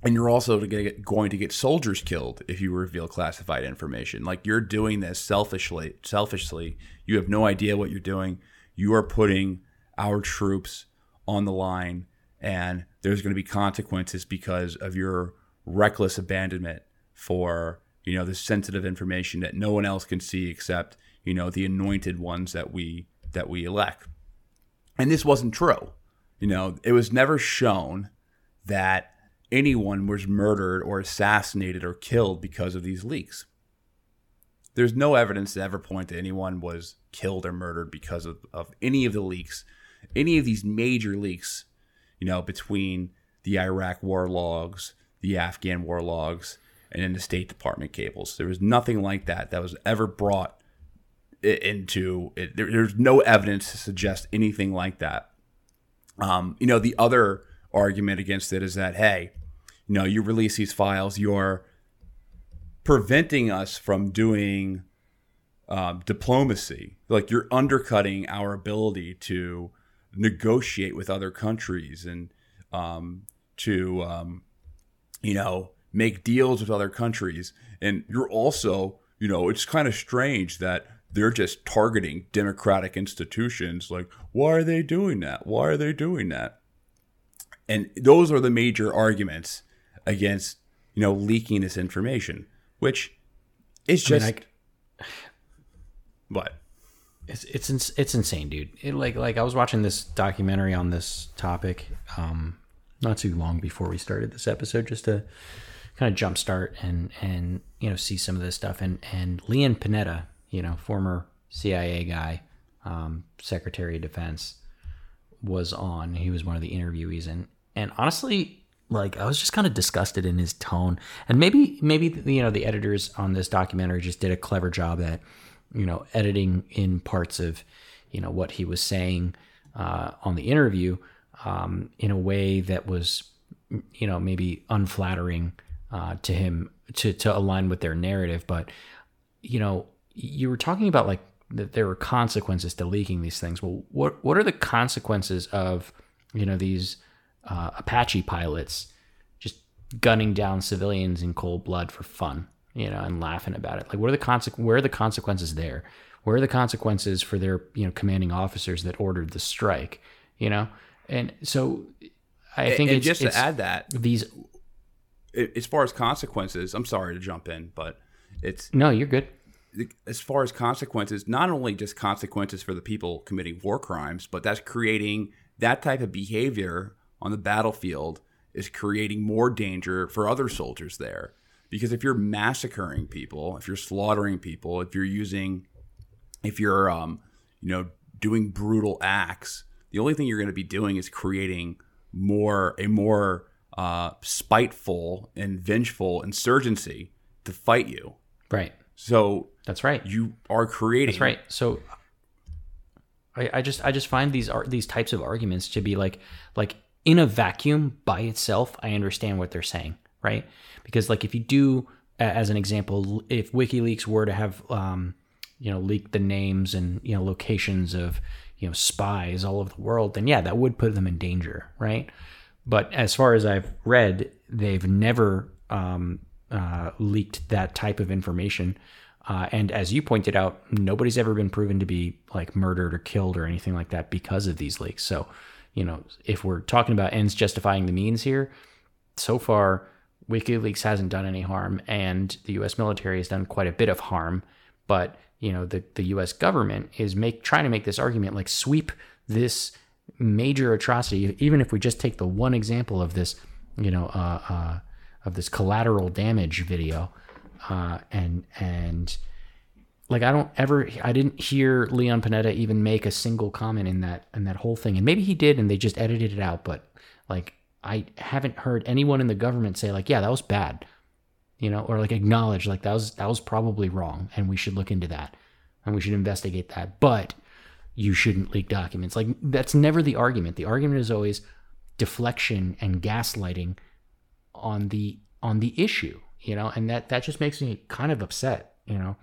and you're also to get, going to get soldiers killed if you reveal classified information. Like you're doing this selfishly. Selfishly, you have no idea what you're doing. You are putting our troops on the line, and there's going to be consequences because of your reckless abandonment for you know this sensitive information that no one else can see except you know the anointed ones that we that we elect. And this wasn't true. You know, it was never shown that anyone was murdered or assassinated or killed because of these leaks. there's no evidence to ever point that anyone was killed or murdered because of, of any of the leaks, any of these major leaks, you know, between the Iraq war logs, the Afghan war logs, and then the State Department cables. There was nothing like that that was ever brought into it. There, there's no evidence to suggest anything like that. Um, you know, the other argument against it is that, hey, you know, you release these files, you're preventing us from doing um, diplomacy. Like you're undercutting our ability to negotiate with other countries and um, to, um, you know, make deals with other countries. And you're also, you know, it's kind of strange that they're just targeting democratic institutions. Like, why are they doing that? Why are they doing that? And those are the major arguments against, you know, leaking this information, which is just I mean, I, what it's it's it's insane, dude. It, like like I was watching this documentary on this topic, um, not too long before we started this episode, just to kind of jumpstart and and you know see some of this stuff. And and Leon Panetta, you know, former CIA guy, um, Secretary of Defense, was on. He was one of the interviewees, and and honestly, like I was just kind of disgusted in his tone. And maybe maybe you know the editors on this documentary just did a clever job at you know editing in parts of you know what he was saying uh, on the interview um, in a way that was you know maybe unflattering uh, to him to to align with their narrative. But you know you were talking about like that there were consequences to leaking these things. Well, what what are the consequences of you know these uh, Apache pilots just gunning down civilians in cold blood for fun, you know, and laughing about it? Like, what are the conse- Where are the consequences there? Where are the consequences for their you know commanding officers that ordered the strike? You know, and so I think and it's, just it's to add that these. as far as consequences, I'm sorry to jump in, but it's No, you're good. as far as consequences, not only just consequences for the people committing war crimes, but that's creating that type of behavior on the battlefield is creating more danger for other soldiers there. Because if you're massacring people, if you're slaughtering people, if you're using, if you're, um, you know, doing brutal acts, the only thing you're going to be doing is creating more a more uh, spiteful and vengeful insurgency to fight you. Right. So That's right. you are creating That's right. So I, I just I just find these are these types of arguments to be like like in a vacuum by itself. I understand what they're saying, right? Because like if you do, as an example, if WikiLeaks were to have um, you know leaked the names and you know locations of you know spies all over the world, then yeah, that would put them in danger, right? But as far as I've read, they've never um, uh, leaked that type of information. Uh, and as you pointed out, nobody's ever been proven to be like murdered or killed or anything like that because of these leaks. So, you know, if we're talking about ends justifying the means here, so far, WikiLeaks hasn't done any harm, and the U.S. military has done quite a bit of harm. But you know, the the U.S. government is make trying to make this argument like sweep this major atrocity. Even if we just take the one example of this, you know, uh, uh, of this collateral damage video, uh, and and like I don't ever I didn't hear Leon Panetta even make a single comment in that in that whole thing. And maybe he did and they just edited it out, but like I haven't heard anyone in the government say like, yeah, that was bad. You know, or like acknowledge like that was that was probably wrong and we should look into that and we should investigate that. But you shouldn't leak documents. Like that's never the argument. The argument is always deflection and gaslighting on the on the issue, you know, and that that just makes me kind of upset, you know,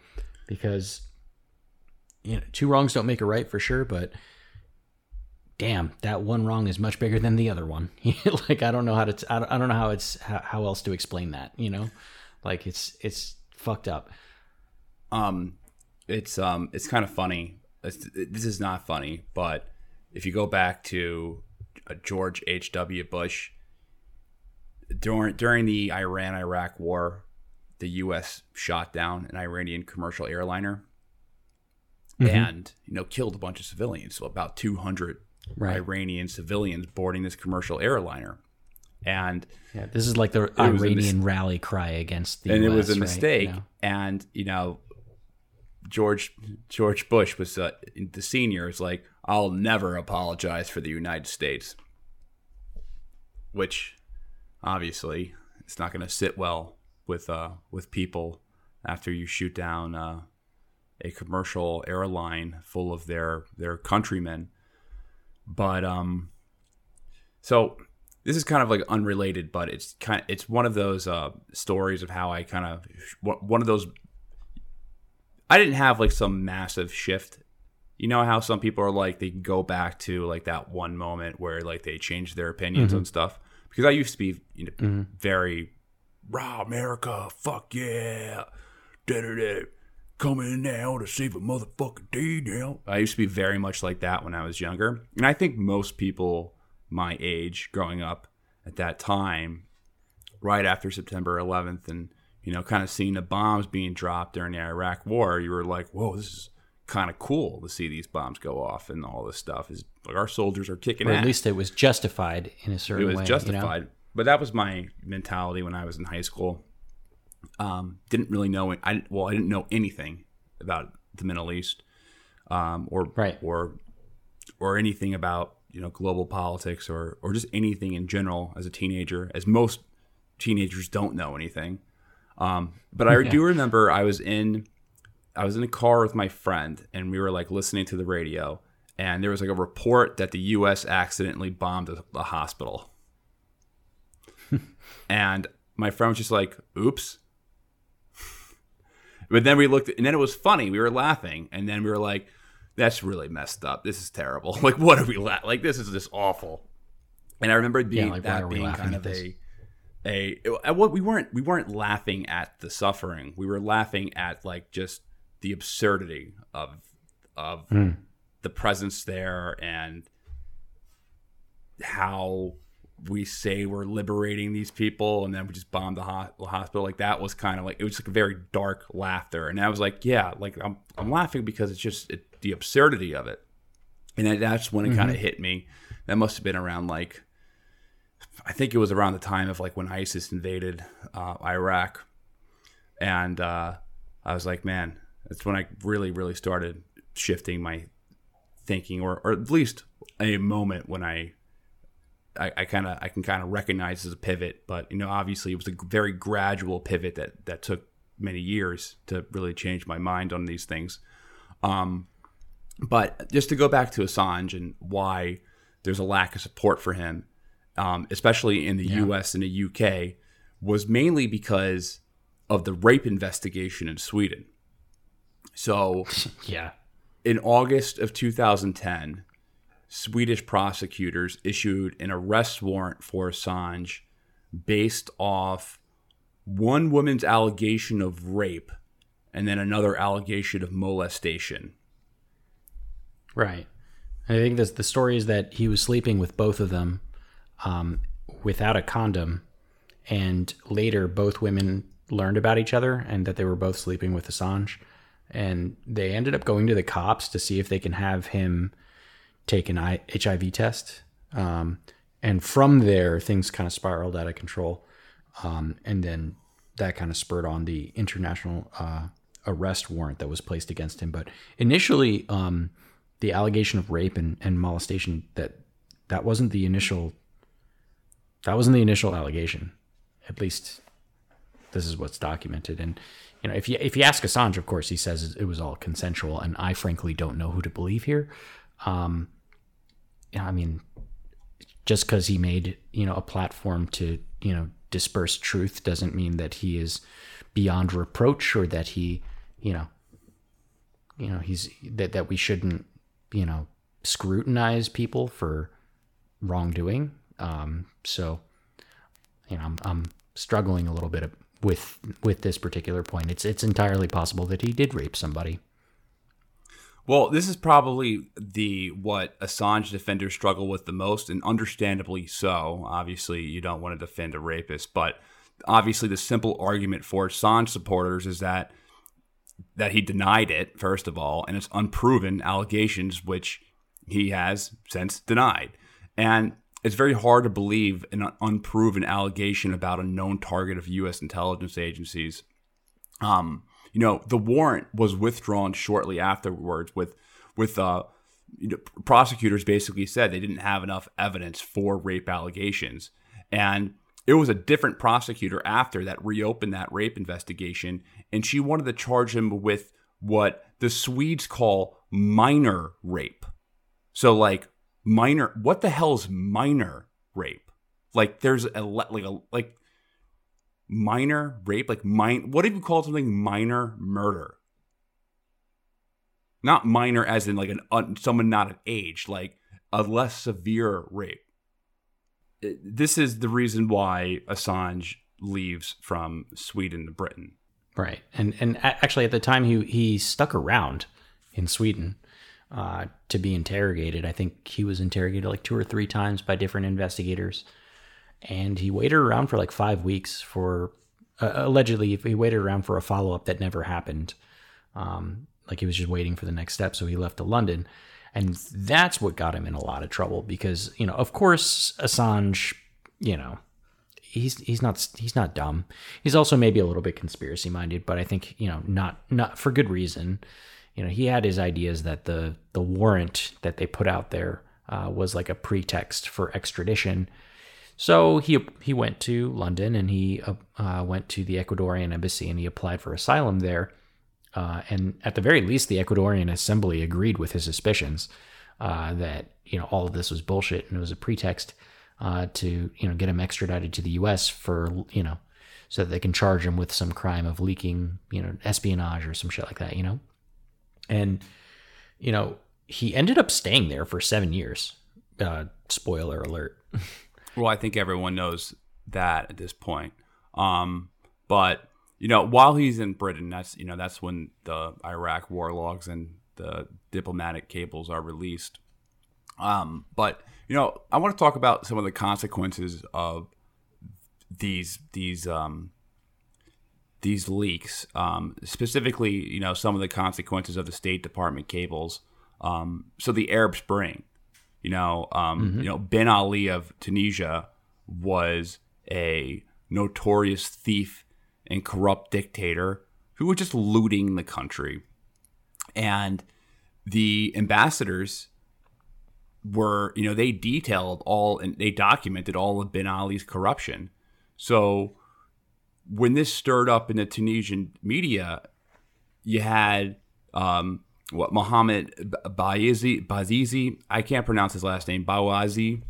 because you know, two wrongs don't make a right for sure, but damn, that one wrong is much bigger than the other one. like I don't know how to I don't, I don't know how it's how, how else to explain that, you know? Like it's it's fucked up. um it's um it's kind of funny it's, this is not funny but if you go back to uh, george h.w bush during during the iran iraq war the us shot down an iranian commercial airliner and you know killed a bunch of civilians so about 200 Right. iranian civilians boarding this commercial airliner and Yeah, this is like the a mis- Iranian rally cry against the US. and it was a right? mistake You know? and you know George George Bush was uh, the senior is like, I'll never apologize for the United States, which obviously it's not going to sit well with uh, with people after you shoot down uh, a commercial airline full of their their countrymen. But um, so this is kind of like unrelated, but it's kind of, it's one of those uh, stories of how I kind of one of those. I didn't have like some massive shift. You know how some people are like they go back to like that one moment where like they change their opinions Mm-hmm. on stuff. Because I used to be you know, very raw America, fuck yeah, da da da, coming in now to save a motherfucking day now. I used to be very much like that when I was younger, and I think most people my age growing up at that time, right after September 11th, and you know, kind of seeing the bombs being dropped during the Iraq War, you were like, whoa, this is kind of cool to see these bombs go off and all this stuff. Is like our soldiers are kicking Or ass at least it was justified in a certain way. it way. was you know? But that was my mentality when I was in high school. Um, didn't really know. I well, I didn't know anything about the Middle East, um, or Right. or or anything about you know global politics or or just anything in general as a teenager. As most teenagers don't know anything. Um, but I do remember I was in I was in a car with my friend and we were like listening to the radio and there was like a report that the US accidentally bombed a, a hospital. And my friend was just like, "Oops." But then we looked and then it was funny. We were laughing and then we were like, "That's really messed up. This is terrible. Like what are we la- like this is just awful." And I remember being, like, that being kind of a a what we weren't we weren't laughing at the suffering. We were laughing at like just the absurdity of of Hmm. the presence there and how we say we're liberating these people and then we just bomb the ho- hospital. Like that was kind of like it was like a very dark laughter. And I was like yeah like I'm I'm laughing because it's just it, the absurdity of it. And that's when it kind of hit me. That must have been around like I think it was around the time of like when ISIS invaded uh, Iraq, and uh, I was like, man, that's when I really, really started shifting my thinking, or or at least a moment when I, I, I kind of I can kind of recognize as a pivot, but you know, obviously it was a very gradual pivot that that took many years to really change my mind on these things. Um, but just to go back to Assange and why there's a lack of support for him, um, especially in the U.S. and the UK, was mainly because of the rape investigation in Sweden. So Yeah. in August of 2010, Swedish prosecutors issued an arrest warrant for Assange based off one woman's allegation of rape and then another allegation of molestation. Right. I think this, the story is that he was sleeping with both of them um, without a condom, and later both women learned about each other and that they were both sleeping with Assange, and they ended up going to the cops to see if they can have him take an HIV test, um, and from there things kind of spiraled out of control, um, and then that kind of spurred on the international uh, arrest warrant that was placed against him. But initially, um, the allegation of rape and, and molestation that that wasn't the initial that wasn't the initial allegation. At least this is what's documented. And you know, if you if you ask Assange, of course, he says it was all consensual. And I frankly don't know who to believe here. Um, I mean, just because he made you know a platform to you know disperse truth doesn't mean that he is beyond reproach or that he you know you know he's that that we shouldn't you know scrutinize people for wrongdoing. Um so you know i'm, I'm struggling a little bit with with this particular point. It's it's entirely possible that he did rape somebody Well, this is probably the what Assange defenders struggle with the most, and understandably so. Obviously, you don't want to defend a rapist, but obviously, the simple argument for Assange supporters is that that he denied it first of all, and it's unproven allegations which he has since denied, and it's very hard to believe an unproven allegation about a known target of U.S. intelligence agencies. Um, you know, the warrant was withdrawn shortly afterwards with with uh, you know, prosecutors basically said they didn't have enough evidence for rape allegations. And it was a different prosecutor after that reopened that rape investigation. And she wanted to charge him with what the Swedes call minor rape. So, like, minor, what the hell is minor rape? Like, there's a, like, a, like, minor rape, like, mine, what if you call something minor murder? not minor as in like an someone not of age, like a less severe rape. This is the reason why Assange leaves from Sweden to Britain. Right, and and actually at the time he he stuck around in Sweden uh, to be interrogated. I think he was interrogated like two or three times by different investigators, and he waited around for like five weeks for uh, allegedly he waited around for a follow up that never happened. Um, like he was just waiting for the next step. So he left to London. And that's what got him in a lot of trouble because, you know, of course, Assange, you know, he's he's not he's not dumb. He's also maybe a little bit conspiracy minded, but I think, you know, not not for good reason. You know, he had his ideas that the the warrant that they put out there uh, was like a pretext for extradition. So he he went to London and he uh, uh went to the Ecuadorian embassy and he applied for asylum there. Uh, and at the very least, the Ecuadorian Assembly agreed with his suspicions uh, that you know all of this was bullshit and it was a pretext uh, to you know get him extradited to the U.S. for you know so that they can charge him with some crime of leaking you know espionage or some shit like that. You know, and you know he ended up staying there for seven years. Uh, spoiler alert. well, I think everyone knows that at this point. Um, but you know, while he's in Britain, that's you know that's when the Iraq war logs and the diplomatic cables are released. Um, but you know, I want to talk about some of the consequences of these these um, these leaks. Um, specifically, you know, some of the consequences of the State Department cables. Um, so the Arab Spring, you know, um, mm-hmm. you know, Ben Ali of Tunisia was a notorious thief and corrupt dictator who was just looting the country. And the ambassadors were, you know, they detailed all and they documented all of Ben Ali's corruption. So when this stirred up in the Tunisian media, you had um, what Mohammed Bouazizi, Bazizi, I can't pronounce his last name, Bouazi.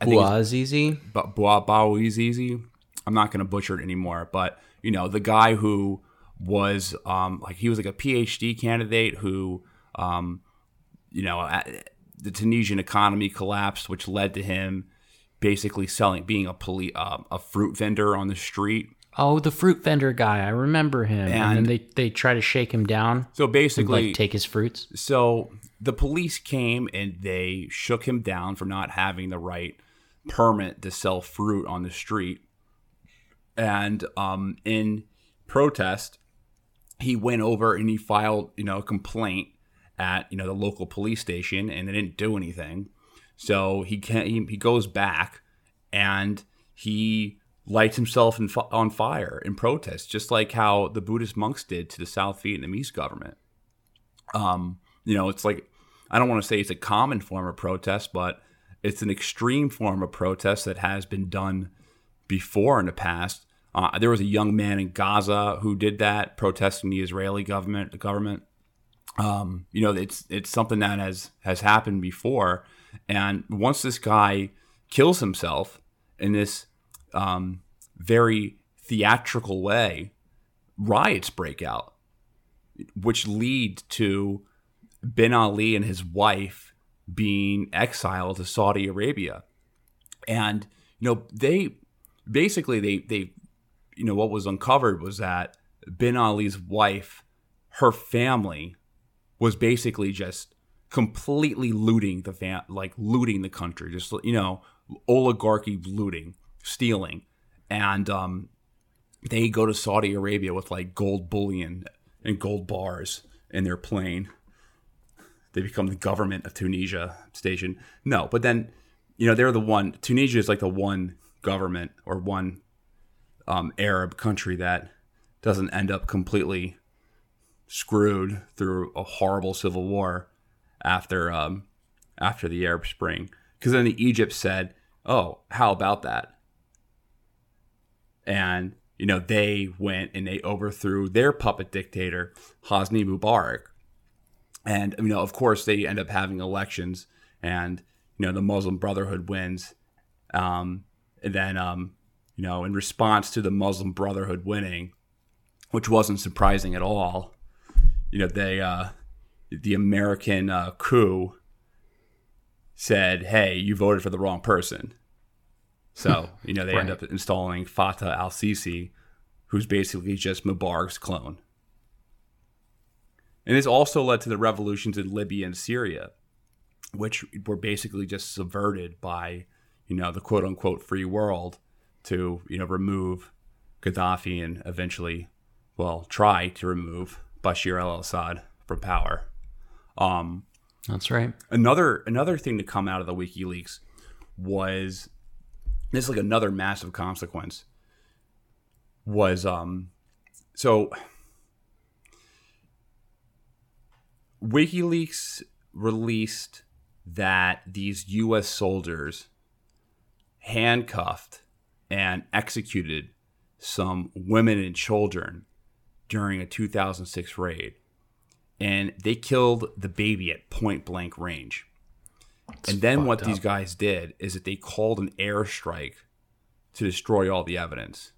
Bouazizi? Bouazizi. I'm not going to butcher it anymore, but you know, the guy who was um, like he was like a PhD candidate who, um, you know, the Tunisian economy collapsed, which led to him basically selling, being a poli- uh, a fruit vendor on the street. Oh, the fruit vendor guy. I remember him. And, and then they, they try to shake him down. So basically, and, like, take his fruits. So the police came and they shook him down for not having the right permit to sell fruit on the street and um, in protest, he went over and he filed, you know, a complaint at you know the local police station, and they didn't do anything. So he can he, he goes back and he lights himself in, on fire in protest, just like how the Buddhist monks did to the South Vietnamese government. Um, you know, it's like I don't want to say it's a common form of protest, but it's an extreme form of protest that has been done before in the past. Uh, there was a young man in Gaza who did that, protesting the Israeli government. The government, um, you know, it's it's something that has has happened before. And once this guy kills himself in this um, very theatrical way, riots break out, which lead to Bin Ali and his wife being exiled to Saudi Arabia. And you know, they basically they they you know what was uncovered was that Bin Ali's wife, her family, was basically just completely looting the fam- like looting the country, just you know oligarchy looting, stealing, and um, they go to Saudi Arabia with like gold bullion and gold bars in their plane. They become the government of Tunisia station. No, but then you know they're the one. Tunisia is like the one government or one um, Arab country that doesn't end up completely screwed through a horrible civil war after um, after the Arab Spring. Because then the Egypt said, "Oh, how about that?" And you know they went and they overthrew their puppet dictator Hosni Mubarak, and you know of course they end up having elections, and you know the Muslim Brotherhood wins, um, and then um, you know in response to the Muslim Brotherhood winning, which wasn't surprising at all, you know they uh, the American uh, coup said, "Hey, you voted for the wrong person." So you know they end up installing Fatah al Sisi, who's basically just Mubarak's clone. And this also led to the revolutions in Libya and Syria, which were basically just subverted by, you know, the quote unquote free world to, you know, remove Gaddafi and eventually, well, try to remove Bashir al Assad from power. Um, That's right. another another thing to come out of the WikiLeaks was this is like another massive consequence was um so WikiLeaks released that these US soldiers handcuffed and executed some women and children during a 2006 raid and they killed the baby at point blank range. And then what fucked these guys did is that they called an airstrike to destroy all the evidence.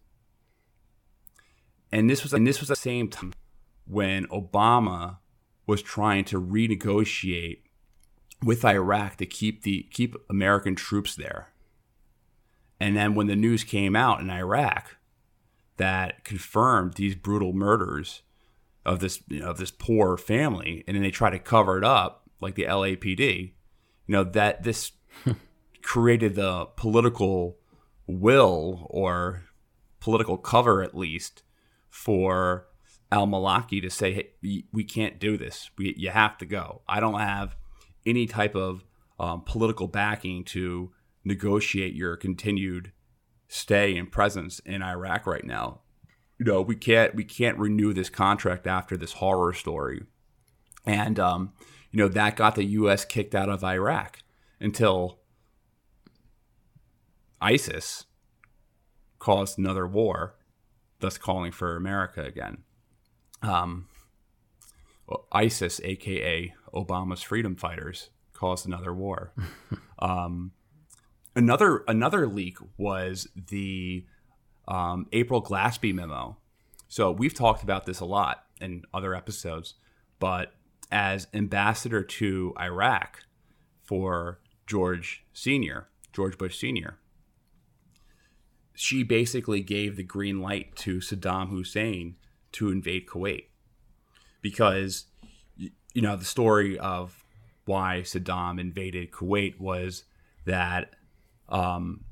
And this was and this was the same time when Obama was trying to renegotiate with Iraq to keep the keep American troops there. And then when the news came out in Iraq that confirmed these brutal murders of this you know, of this poor family, and then they try to cover it up like the LAPD. You know that this created the political will or political cover, at least, for Al Malaki to say, "Hey, we- can't do this. We, you have to go." I don't have any type of um, political backing to negotiate your continued stay and presence in Iraq right now you know we can't we can't renew this contract after this horror story and um you know that got the US kicked out of Iraq until ISIS caused another war thus calling for America again um well, ISIS aka Obama's freedom fighters caused another war um another another leak was the um, April Glaspie memo. So we've talked about this a lot in other episodes, but as ambassador to Iraq for George Senior, George Bush Senior, she basically gave the green light to Saddam Hussein to invade Kuwait because you know the story of why Saddam invaded Kuwait was that um,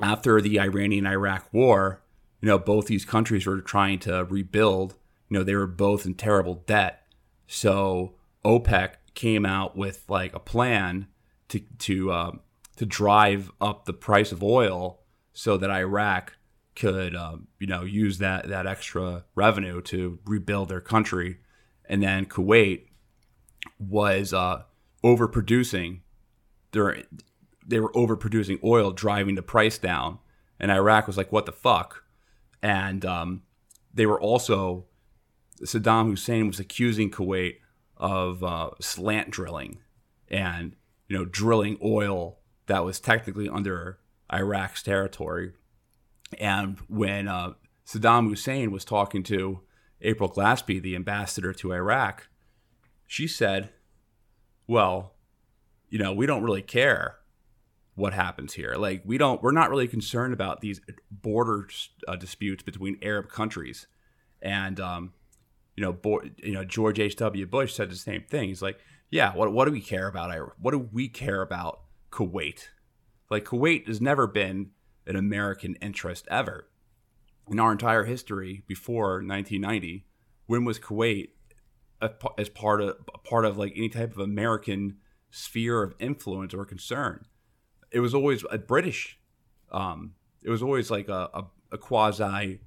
after the Iranian Iraq war, you know, both these countries were trying to rebuild. You know, they were both in terrible debt. So OPEC came out with like a plan to to um, to drive up the price of oil so that Iraq could um, you know use that that extra revenue to rebuild their country, and then Kuwait was uh, overproducing. Their they were overproducing oil, driving the price down. And Iraq was like, "What the fuck?" And um, they were also Saddam Hussein was accusing Kuwait of uh, slant drilling and you know drilling oil that was technically under Iraq's territory. And when uh, Saddam Hussein was talking to April Glaspie, the ambassador to Iraq, she said, "Well, you know, we don't really care what happens here. Like we don't we're not really concerned about these border uh, disputes between Arab countries. And um, you know, Bo- you know George H.W. Bush said the same thing. He's like, "Yeah, what what do we care about? What do we care about Kuwait? Like Kuwait has never been an American interest ever. In our entire history before 1990, when was Kuwait a, as part of part of like any type of American sphere of influence or concern? it was always a British. Um, it was always like a, a, a quasi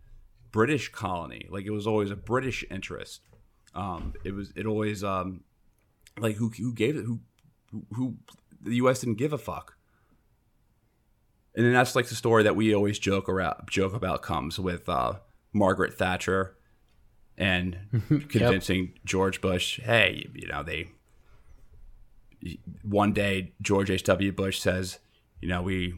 British colony. Like it was always a British interest. Um, it was it always um, like who who gave it who who the U.S. didn't give a fuck. And then that's like the story that we always joke around joke about comes with uh, Margaret Thatcher and convincing yep. George Bush, hey, you know they. One day, George H. W. Bush says, you know we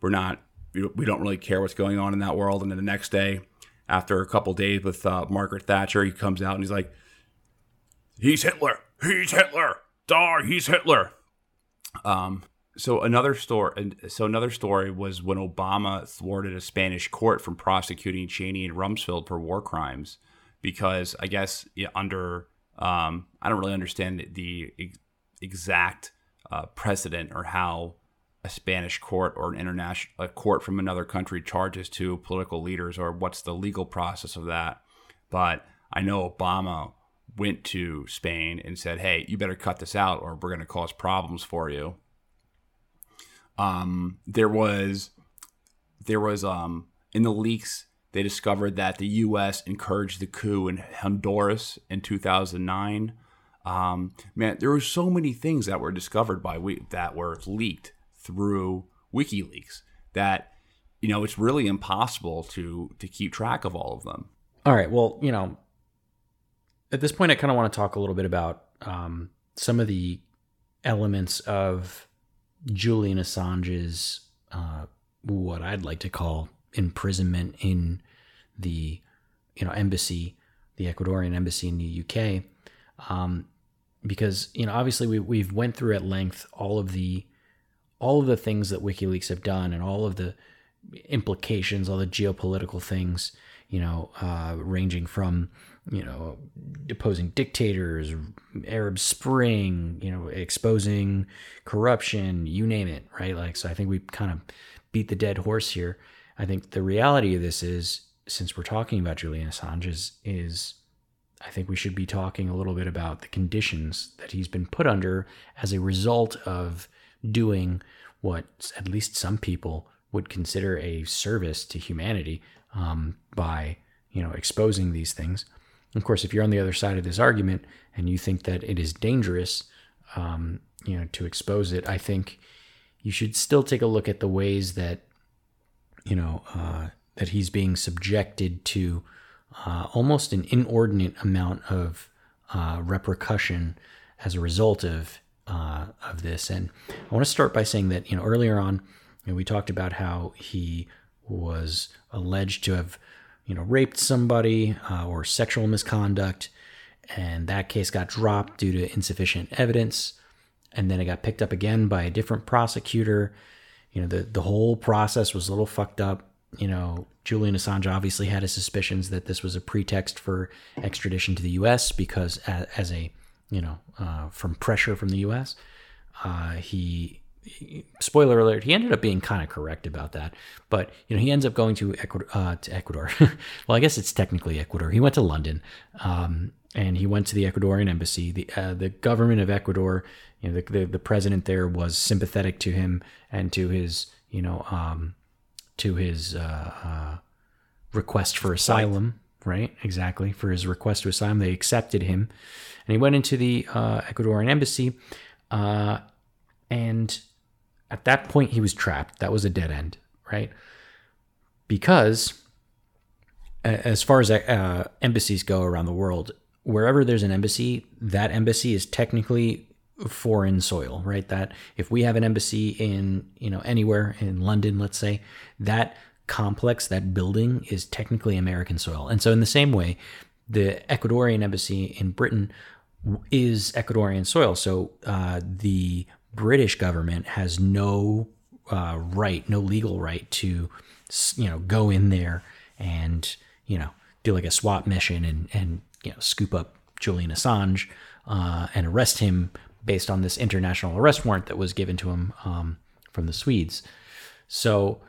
we're not we don't really care what's going on in that world, and then the next day, after a couple days with uh, Margaret Thatcher, he comes out and he's like, he's Hitler, he's Hitler, dar, he's Hitler. Um, so another story. So another story was when Obama thwarted a Spanish court from prosecuting Cheney and Rumsfeld for war crimes, because I guess under um, I don't really understand the ex- exact uh, precedent or how a Spanish court or an international a court from another country charges to political leaders or what's the legal process of that. But I know Obama went to Spain and said, "Hey, you better cut this out, or we're going to cause problems for you." Um, there was, there was, um, in the leaks, they discovered that the U.S. encouraged the coup in Honduras in 2009. Um, man, there were so many things that were discovered by we that were leaked through WikiLeaks that you know it's really impossible to to keep track of all of them. All right. Well, you know, at this point, I kind of want to talk a little bit about um, some of the elements of Julian Assange's uh, what I'd like to call imprisonment in the you know embassy, the Ecuadorian embassy in the UK, um, because you know obviously we we've went through at length all of the all of the things that WikiLeaks have done and all of the implications, all the geopolitical things, you know, uh, ranging from you know, deposing dictators, Arab Spring, you know, exposing corruption, you name it, right? Like, so I think we kind of beat the dead horse here. I think the reality of this is, since we're talking about Julian Assange, is, is I think we should be talking a little bit about the conditions that he's been put under as a result of doing what at least some people would consider a service to humanity um, by, you know, exposing these things. Of course, if you're on the other side of this argument and you think that it is dangerous, um, you know, to expose it, I think you should still take a look at the ways that, you know, uh, that he's being subjected to uh, almost an inordinate amount of uh, repercussion as a result of uh, of this. And I want to start by saying that you know earlier on, you know, we talked about how he was alleged to have you know, raped somebody uh, or sexual misconduct, and that case got dropped due to insufficient evidence, and then it got picked up again by a different prosecutor. You know, the the whole process was a little fucked up. You know, Julian Assange obviously had his suspicions that this was a pretext for extradition to the U.S. because, as, as a you know, uh, from pressure from the U.S., uh, he spoiler alert, he ended up being kind of correct about that. But you know, he ends up going to Ecuador. Uh, to Ecuador. well, I guess it's technically Ecuador. He went to London, um, and he went to the Ecuadorian embassy. The uh, the government of Ecuador, you know, the, the, the president there was sympathetic to him and to his you know um, to his uh, uh request for asylum. Right, exactly. For his request to asylum, they accepted him, and he went into the uh, Ecuadorian embassy. Uh, and at that point, he was trapped. That was a dead end, right? Because as far as uh, embassies go around the world, wherever there's an embassy, that embassy is technically foreign soil, right? That if we have an embassy in, you know, anywhere in London, let's say, that complex, that building is technically American soil. And so in the same way, the Ecuadorian embassy in Britain is Ecuadorian soil. So uh, the British government has no uh, right, no legal right to, you know, go in there and you know do like a SWAT mission and and you know scoop up Julian Assange uh, and arrest him based on this international arrest warrant that was given to him um, from the Swedes. So.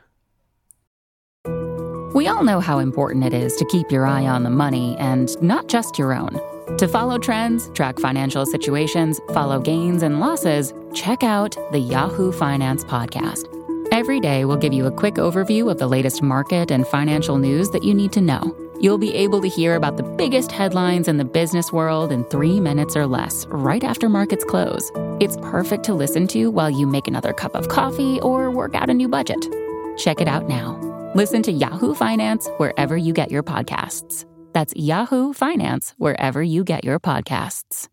We all know how important it is to keep your eye on the money and not just your own. To follow trends, track financial situations, follow gains and losses, check out the Yahoo Finance Podcast. Every day, we'll give you a quick overview of the latest market and financial news that you need to know. You'll be able to hear about the biggest headlines in the business world in three minutes or less, right after markets close. It's perfect to listen to while you make another cup of coffee or work out a new budget. Check it out now. Listen to Yahoo Finance wherever you get your podcasts. That's Yahoo Finance wherever you get your podcasts.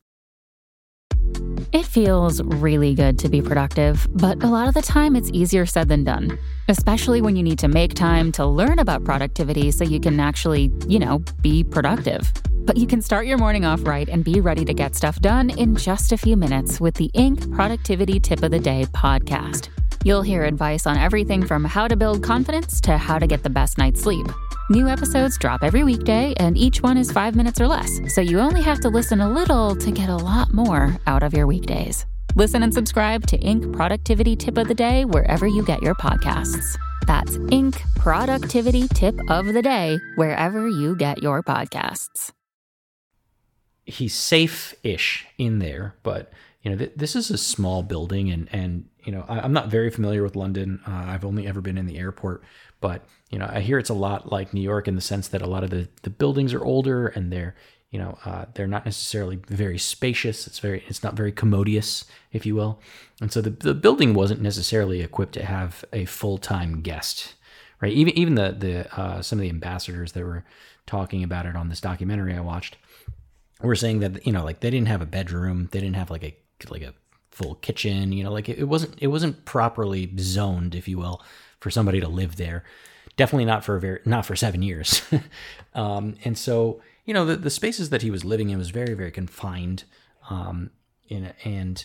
It feels really good to be productive, but a lot of the time it's easier said than done, especially when you need to make time to learn about productivity so you can actually, you know, be productive. But you can start your morning off right and be ready to get stuff done in just a few minutes with the Inc. Productivity Tip of the Day podcast. You'll hear advice on everything from how to build confidence to how to get the best night's sleep. New episodes drop every weekday, and each one is five minutes or less, so you only have to listen a little to get a lot more out of your weekdays. Listen and subscribe to Inc. Productivity Tip of the Day wherever you get your podcasts. That's Inc. Productivity Tip of the Day wherever you get your podcasts. He's safe-ish in there, but you know th- this is a small building, and and you know I, am not very familiar with London. Uh, I've only ever been in the airport, but you know, I hear it's a lot like New York in the sense that a lot of the, the buildings are older and they're, you know, uh, they're not necessarily very spacious. It's very, it's not very commodious, if you will. And so the, the building wasn't necessarily equipped to have a full time guest, right? Even even the the uh, some of the ambassadors that were talking about it on this documentary I watched were saying that you know, like they didn't have a bedroom, they didn't have like a like a full kitchen, you know, like it, it wasn't it wasn't properly zoned, if you will, for somebody to live there definitely not for a very not for seven years. um, and so you know the, the spaces that he was living in was very very confined, um, in and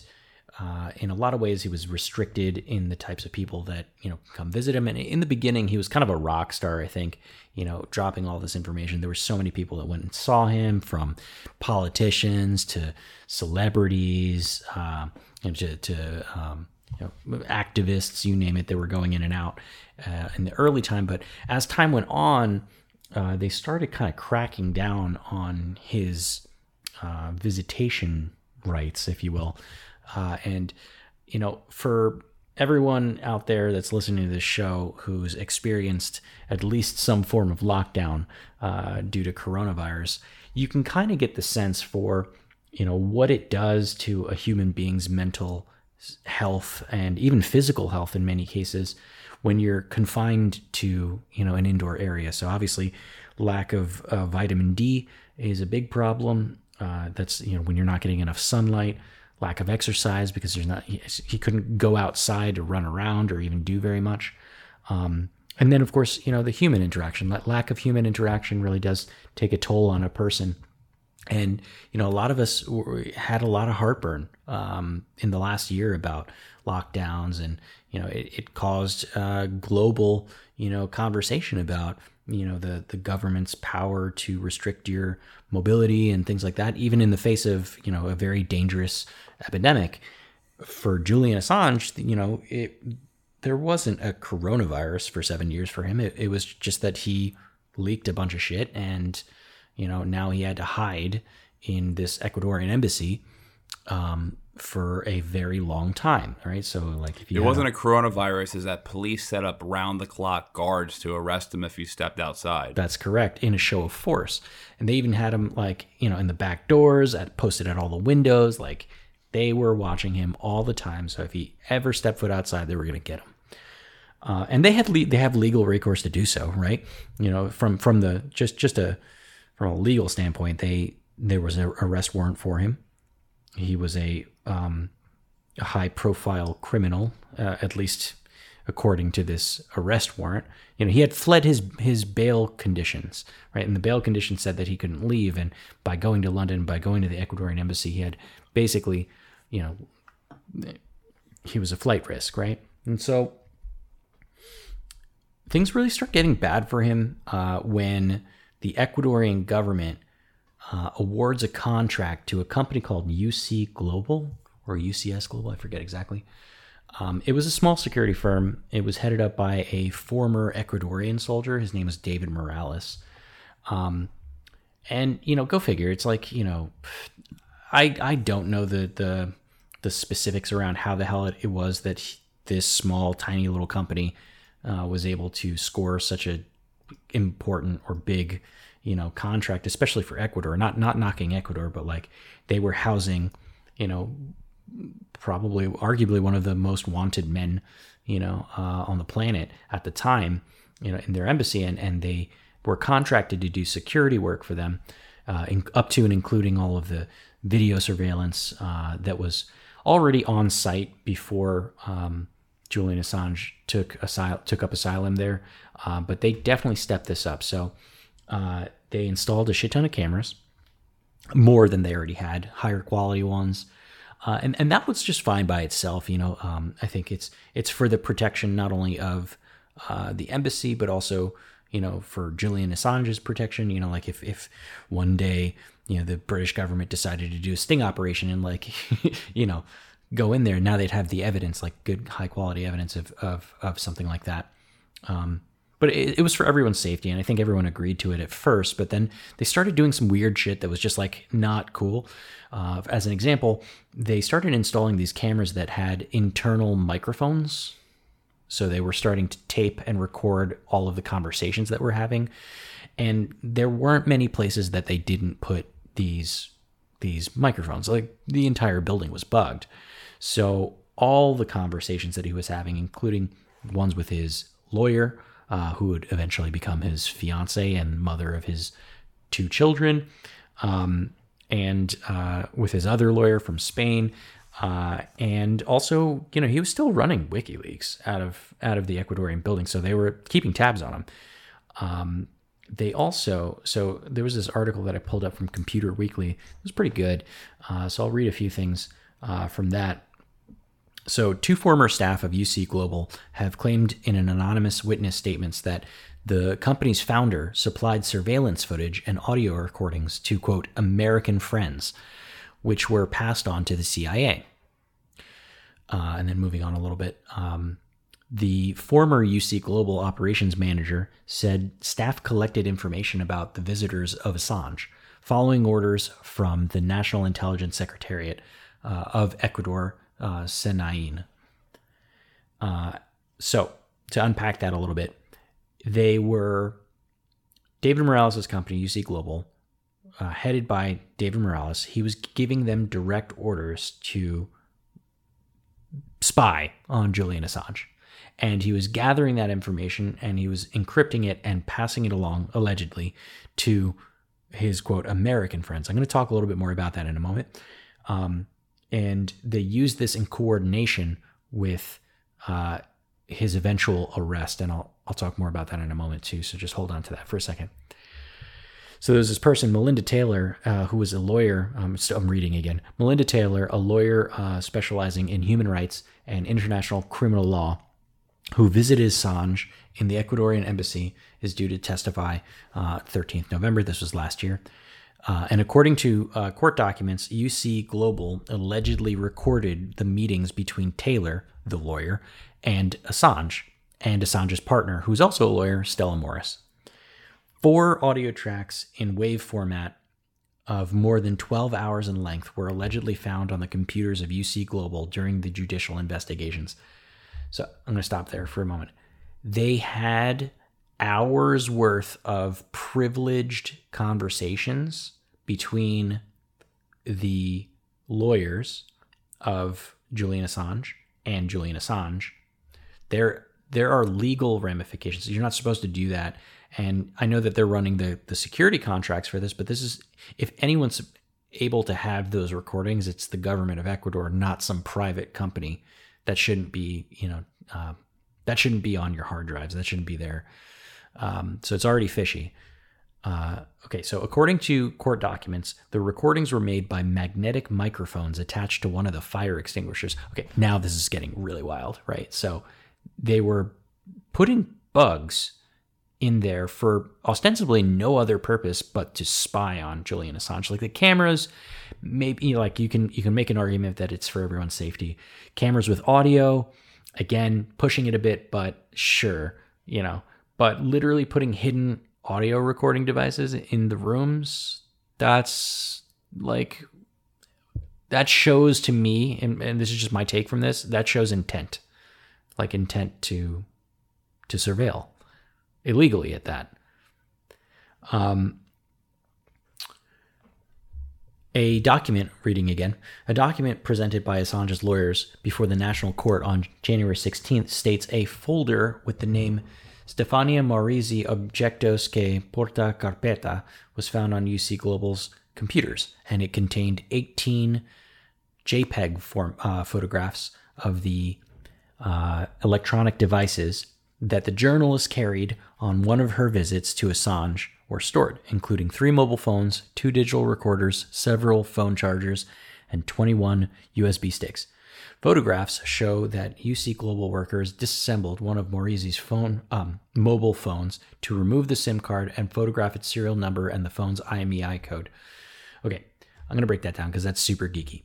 uh, in a lot of ways he was restricted in the types of people that you know come visit him. And in the beginning he was kind of a rock star, I think. You know, dropping all this information. There were so many people that went and saw him, from politicians to celebrities, uh, and to, to um, you know, activists, you name it, they were going in and out uh, in the early time. But as time went on, uh, they started kind of cracking down on his uh, visitation rights, if you will. Uh, and, you know, for everyone out there that's listening to this show who's experienced at least some form of lockdown uh, due to coronavirus, you can kind of get the sense for, you know, what it does to a human being's mental health and even physical health in many cases when you're confined to you know an indoor area. So obviously, lack of uh, vitamin D is a big problem. Uh, that's you know when you're not getting enough sunlight, lack of exercise because there's not he, he couldn't go outside to run around or even do very much. Um, and then of course you know the human interaction. That lack of human interaction really does take a toll on a person. And you know a lot of us had a lot of heartburn um, in the last year about lockdowns and you know it, it caused uh, global you know conversation about you know the the government's power to restrict your mobility and things like that even in the face of you know a very dangerous epidemic. For Julian Assange you know it there wasn't a coronavirus for 7 years for him. It, it was just that he leaked a bunch of shit and you know now he had to hide in this Ecuadorian embassy um, for a very long time, right? So, like, if you it wasn't a, a coronavirus, is that police set up round the clock guards to arrest him if he stepped outside. That's correct, in a show of force, and they even had him like you know in the back doors, at posted at all the windows, like they were watching him all the time. So if he ever stepped foot outside, they were going to get him. Uh, and they had le- they have legal recourse to do so, right? You know, from from the just just a from a legal standpoint, they there was an arrest warrant for him. He was a um, a high profile criminal, uh, at least according to this arrest warrant. You know, he had fled his his bail conditions, right? And the bail conditions said that he couldn't leave. And by going to London, by going to the Ecuadorian embassy, he had basically, you know, he was a flight risk, right? And so things really start getting bad for him uh, when the Ecuadorian government uh, awards a contract to a company called UC Global or UCS Global, I forget exactly. Um, it was a small security firm. It was headed up by a former Ecuadorian soldier. His name was David Morales. Um, and you know, go figure. It's like you know, I I don't know the the the specifics around how the hell it, it was that he, this small, tiny little company uh, was able to score such a important or big you know, contract, especially for Ecuador. Not not knocking Ecuador, but like they were housing, you know, probably arguably one of the most wanted men, you know, uh, on the planet at the time, you know, in their embassy, and and they were contracted to do security work for them, uh, in, up to and including all of the video surveillance uh, that was already on site before um, Julian Assange took asyl- took up asylum there. Uh, but they definitely stepped this up. So uh, they installed a shit ton of cameras, more than they already had, higher quality ones. Uh, and and that was just fine by itself. You know, um, I think it's it's for the protection not only of uh, the embassy but also you know for Julian Assange's protection. You know, like if if one day you know the British government decided to do a sting operation and like you know go in there, now they'd have the evidence, like good high quality evidence of of of something like that. Um, but it, it, was for everyone's safety and i think everyone agreed to it at first but then they started doing some weird shit that was just like not cool. Uh, as an example they started installing these cameras that had internal microphones. So they were starting to tape and record all of the conversations that we're having. And there weren't many places that they didn't put these these microphones. Like the entire building was bugged so all the conversations that he was having including ones with his lawyer uh, who would eventually become his fiance and mother of his two children, um, and uh, with his other lawyer from Spain. Uh, and also, you know, he was still running WikiLeaks out of out of the Ecuadorian building, so they were keeping tabs on him. Um, they also, so there was this article that I pulled up from Computer Weekly. It was pretty good, uh, so I'll read a few things uh, from that. So, two former staff of UC Global have claimed in an anonymous witness statements that the company's founder supplied surveillance footage and audio recordings to, quote, American friends, which were passed on to the CIA. Uh, and then moving on a little bit, um, the former UC Global operations manager said staff collected information about the visitors of Assange following orders from the National Intelligence Secretariat uh, of Ecuador uh, Senain. Uh, so, to unpack that a little bit, they were David Morales' company, UC Global, uh, headed by David Morales. He was giving them direct orders to spy on Julian Assange. And he was gathering that information and he was encrypting it and passing it along, allegedly, to his quote, American friends. I'm going to talk a little bit more about that in a moment. Um, and they used this in coordination with uh, his eventual arrest. And I'll I'll talk more about that in a moment too. So just hold on to that for a second. So there's this person, Melinda Taylor, uh, who was a lawyer. Um, I'm reading again. Melinda Taylor, a lawyer uh, specializing in human rights and international criminal law, who visited Assange in the Ecuadorian embassy, is due to testify uh, 13th November. This was last year. Uh, and according to uh, court documents, UC Global allegedly recorded the meetings between Taylor, the lawyer, and Assange, and Assange's partner, who's also a lawyer, Stella Moris. Four audio tracks in WAV format of more than 12 hours in length were allegedly found on the computers of UC Global during the judicial investigations. So I'm going to stop there for a moment. They had hours worth of privileged conversations between the lawyers of Julian Assange and Julian Assange. There there are legal ramifications. You're not supposed to do that. And I know that they're running the the security contracts for this, but this is if anyone's able to have those recordings, it's the government of Ecuador, not some private company. That shouldn't be, you know, uh, that shouldn't be on your hard drives. That shouldn't be there. Um, so it's already fishy. Uh, okay, so according to court documents, the recordings were made by magnetic microphones attached to one of the fire extinguishers. Okay, now this is getting really wild, right? So they were putting bugs in there for ostensibly no other purpose but to spy on Julian Assange. Like the cameras, maybe you know, like you can you can make an argument that it's for everyone's safety. Cameras with audio, again, pushing it a bit, but sure, you know but literally putting hidden audio recording devices in the rooms, that's like that shows to me, and, and this is just my take from this, that shows intent. Like intent to to surveil illegally at that. Um A document, reading again, a document presented by Assange's lawyers before the National Court on January 16th states a folder with the name Stefania Maurizi Objetos que Porta Carpeta was found on UC Global's computers, and it contained 18 JPEG form, uh, photographs of the uh, electronic devices that the journalist carried on one of her visits to Assange were stored, including three mobile phones, two digital recorders, several phone chargers, and 21 USB sticks. Photographs show that UC Global workers disassembled one of Maurizi's phone um, mobile phones to remove the SIM card and photograph its serial number and the phone's IMEI code. Okay, I'm going to break that down because that's super geeky.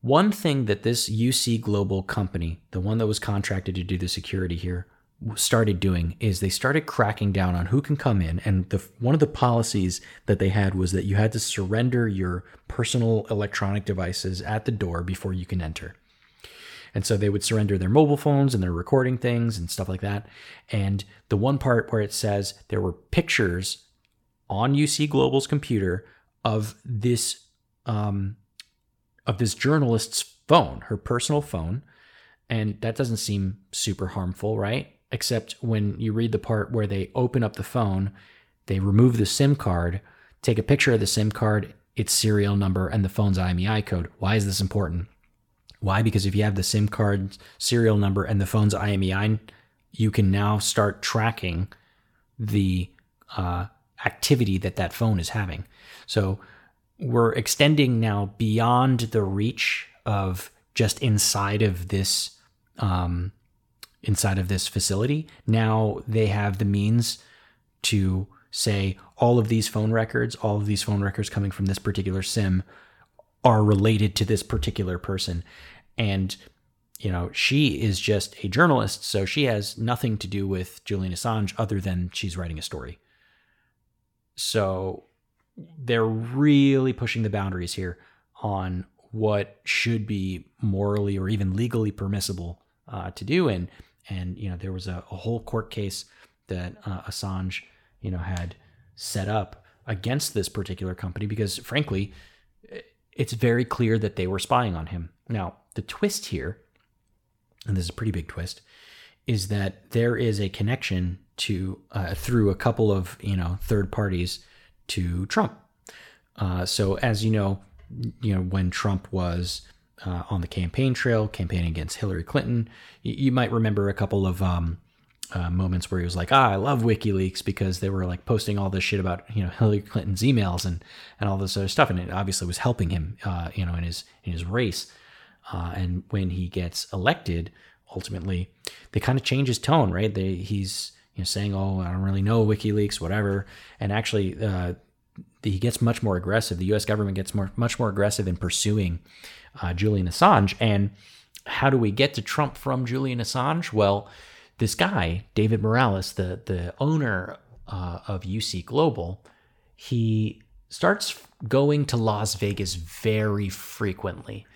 One thing that this UC Global company, the one that was contracted to do the security here, started doing is they started cracking down on who can come in and the one of the policies that they had was that you had to surrender your personal electronic devices at the door before you can enter. And so they would surrender their mobile phones and their recording things and stuff like that. And the one part where it says there were pictures on UC Global's computer of this um, of this journalist's phone, her personal phone, and that doesn't seem super harmful, right? Except when you read the part where they open up the phone, they remove the SIM card, take a picture of the SIM card, its serial number, and the phone's IMEI code. Why is this important? Why? Because if you have the SIM card serial number and the phone's IMEI, you can now start tracking the uh, activity that that phone is having. So we're extending now beyond the reach of just inside of this um, inside of this facility. Now they have the means to say all of these phone records, all of these phone records coming from this particular SIM are related to this particular person. And, you know, she is just a journalist, so she has nothing to do with Julian Assange other than she's writing a story. So they're really pushing the boundaries here on what should be morally or even legally permissible uh, to do. And and you know there was a, a whole court case that uh, Assange you know had set up against this particular company because frankly it's very clear that they were spying on him. Now, the twist here, and this is a pretty big twist, is that there is a connection to uh, through a couple of you know third parties to Trump. Uh, so as you know, you know when Trump was uh, on the campaign trail, campaigning against Hillary Clinton. You, you might remember a couple of um, uh, moments where he was like, "Ah, I love WikiLeaks because they were like posting all this shit about you know Hillary Clinton's emails and and all this other stuff, and it obviously was helping him, uh, you know, in his in his race. Uh, and when he gets elected, ultimately, they kind of change his tone, right? They he's you know saying, "Oh, I don't really know WikiLeaks, whatever," and actually. He gets much more aggressive. The U.S. government gets more, much more aggressive in pursuing uh, Julian Assange. And how do we get to Trump from Julian Assange? Well, this guy, David Morales, the, the owner uh, of UC Global, he starts going to Las Vegas very frequently.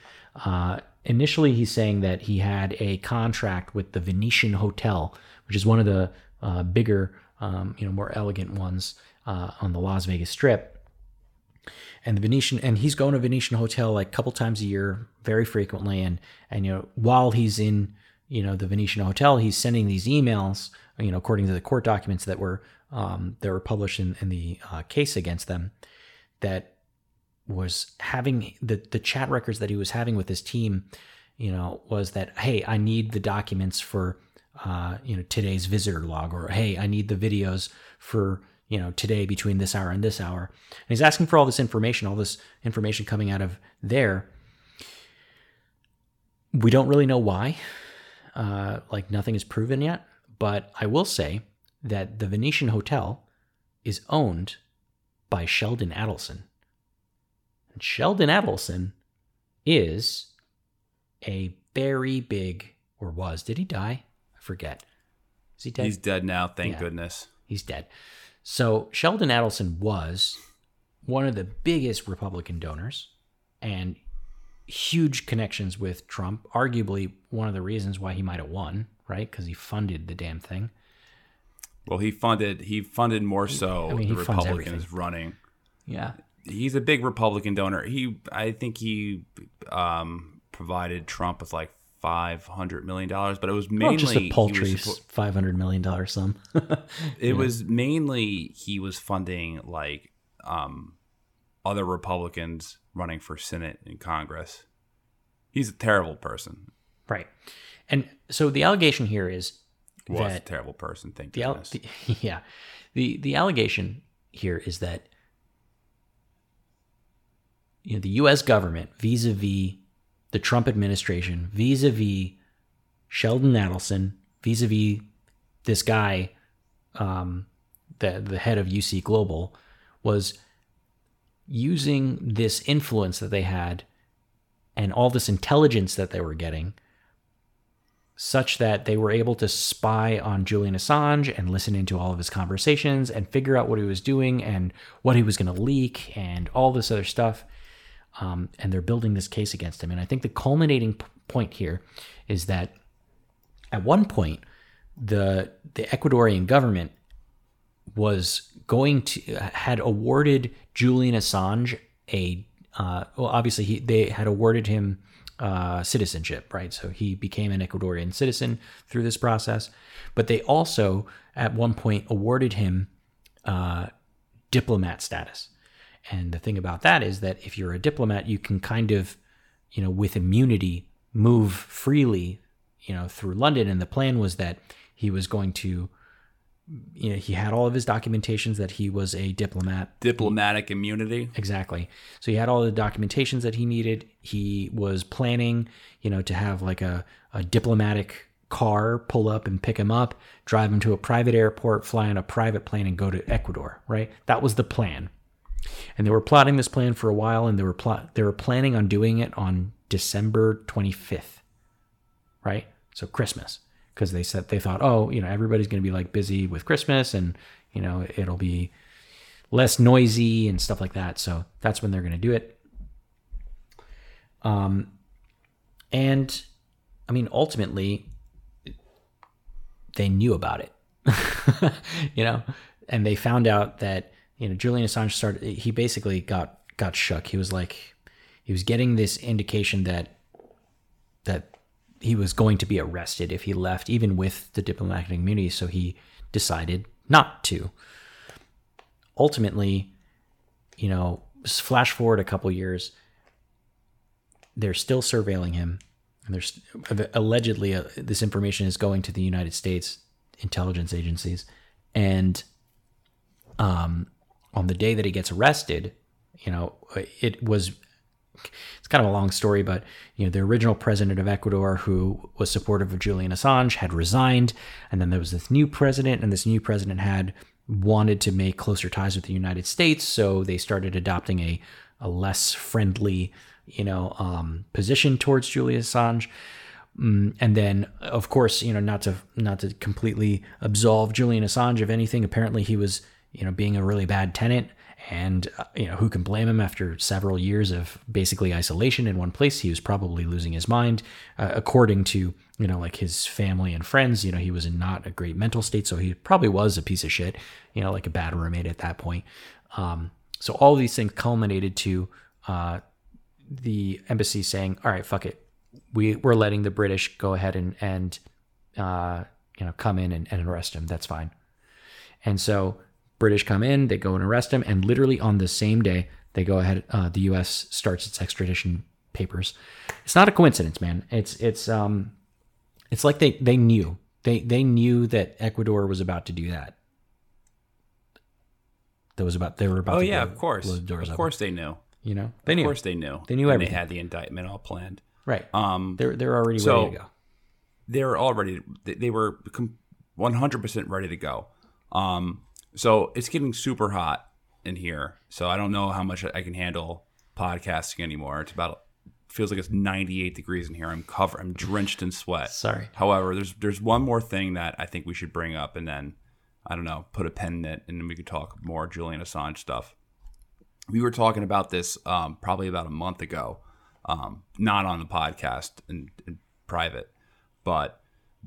Uh, initially, he's saying that he had a contract with the Venetian Hotel, which is one of the uh, bigger, um, you know, more elegant ones uh, on the Las Vegas Strip and the Venetian and he's going to Venetian hotel like a couple times a year, very frequently. And and you know while he's in you know the Venetian hotel, he's sending these emails. You know according to the court documents that were um, that were published in, in the uh, case against them, that was having the the chat records that he was having with his team. You know was that hey I need the documents for uh, you know today's visitor log or hey I need the videos for you know, today between this hour and this hour. And he's asking for all this information, all this information coming out of there. We don't really know why. Uh, like nothing is proven yet. But I will say that the Venetian Hotel is owned by Sheldon Adelson. And Sheldon Adelson is a very big, or was, did he die? I forget. Is he dead? He's dead now, thank yeah, goodness. He's dead. So Sheldon Adelson was one of the biggest Republican donors and huge connections with Trump, arguably one of the reasons why he might have won, right? Because he funded the damn thing. Well, he funded he funded more so I mean, the Republicans running. Yeah. he's a big Republican donor. He, I think he um, provided Trump with like five hundred million dollars, but it was mainly Well, just a paltry five hundred million dollar sum. it was mainly he was funding like um, other Republicans running for Senate and Congress. He's a terrible person. right. And so the allegation here is Was a that terrible person. Thank the, al- the yeah the the allegation here is that you know the U.S. government vis-a-vis the Trump administration, vis-a-vis Sheldon Adelson, vis-a-vis this guy, um, the the head of UC Global, was using this influence that they had and all this intelligence that they were getting such that they were able to spy on Julian Assange and listen into all of his conversations and figure out what he was doing and what he was going to leak and all this other stuff. Um, and they're building this case against him. And I think the culminating p- point here is that at one point, the the Ecuadorian government was going to had awarded Julian Assange a uh, well, obviously he they had awarded him uh, citizenship, right? So he became an Ecuadorian citizen through this process. But they also at one point awarded him uh, diplomat status. And the thing about that is that if you're a diplomat, you can kind of, you know, with immunity, move freely, you know, through London. And the plan was that he was going to, you know, he had all of his documentations that he was a diplomat. Diplomatic immunity. Exactly. So he had all the documentations that he needed. He was planning, you know, to have like a, a diplomatic car pull up and pick him up, drive him to a private airport, fly on a private plane, and go to Ecuador. Right. That was the plan. And they were plotting this plan for a while, and they were plot they were planning on doing it on December 25th, right? So Christmas, because they said they thought, oh, you know, everybody's going to be like busy with Christmas, and you know, it'll be less noisy and stuff like that. So that's when they're going to do it. Um, and I mean, ultimately, they knew about it, you know, and they found out that you know Julian Assange started. He basically got got shook. He was like, he was getting this indication that that he was going to be arrested if he left, even with the diplomatic immunity. So he decided not to. Ultimately, you know, flash forward a couple years, they're still surveilling him. And there's allegedly uh, this information is going to the United States intelligence agencies, and um, on the day that he gets arrested, you know, it was it's kind of a long story, but you know, the original president of Ecuador, who was supportive of Julian Assange, had resigned, and then there was this new president, and this new president had wanted to make closer ties with the United States, so they started adopting a a less friendly, you know, um, position towards Julian Assange. Mm, and then, of course, you know, not to not to completely absolve Julian Assange of anything. Apparently, he was, you know, being a really bad tenant and, uh, you know, who can blame him after several years of basically isolation in one place? He was probably losing his mind. Uh, according to, you know, like his family and friends, you know, he was in not a great mental state. So he probably was a piece of shit, you know, like a bad roommate at that point. Um, so all these things culminated to uh, the embassy saying, all right, fuck it. We, we're letting the British go ahead and, and uh, you know, come in and, and arrest him. That's fine. And so British come in, they go and arrest him, and literally on the same day, they go ahead. Uh, the U.S. starts its extradition papers. It's not a coincidence, man. It's it's um, it's like they they knew they they knew that Ecuador was about to do that. That was about they were about. Oh to yeah, blow- of course, blow the doors of course they knew. You know, they Of knew. course they knew. They knew everything. They had the indictment all planned. right. Um, they're they're already so- ready to go. they were already they, they were one hundred percent ready to go. Um, so it's getting super hot in here. So I don't know how much I can handle podcasting anymore. It's about feels like it's ninety eight degrees in here. I'm covered. I'm drenched in sweat. Sorry. However, there's there's one more thing that I think we should bring up, and then I don't know, put a pen in it, and then we could talk more Julian Assange stuff. We were talking about this um, probably about a month ago, um, not on the podcast in, in private, but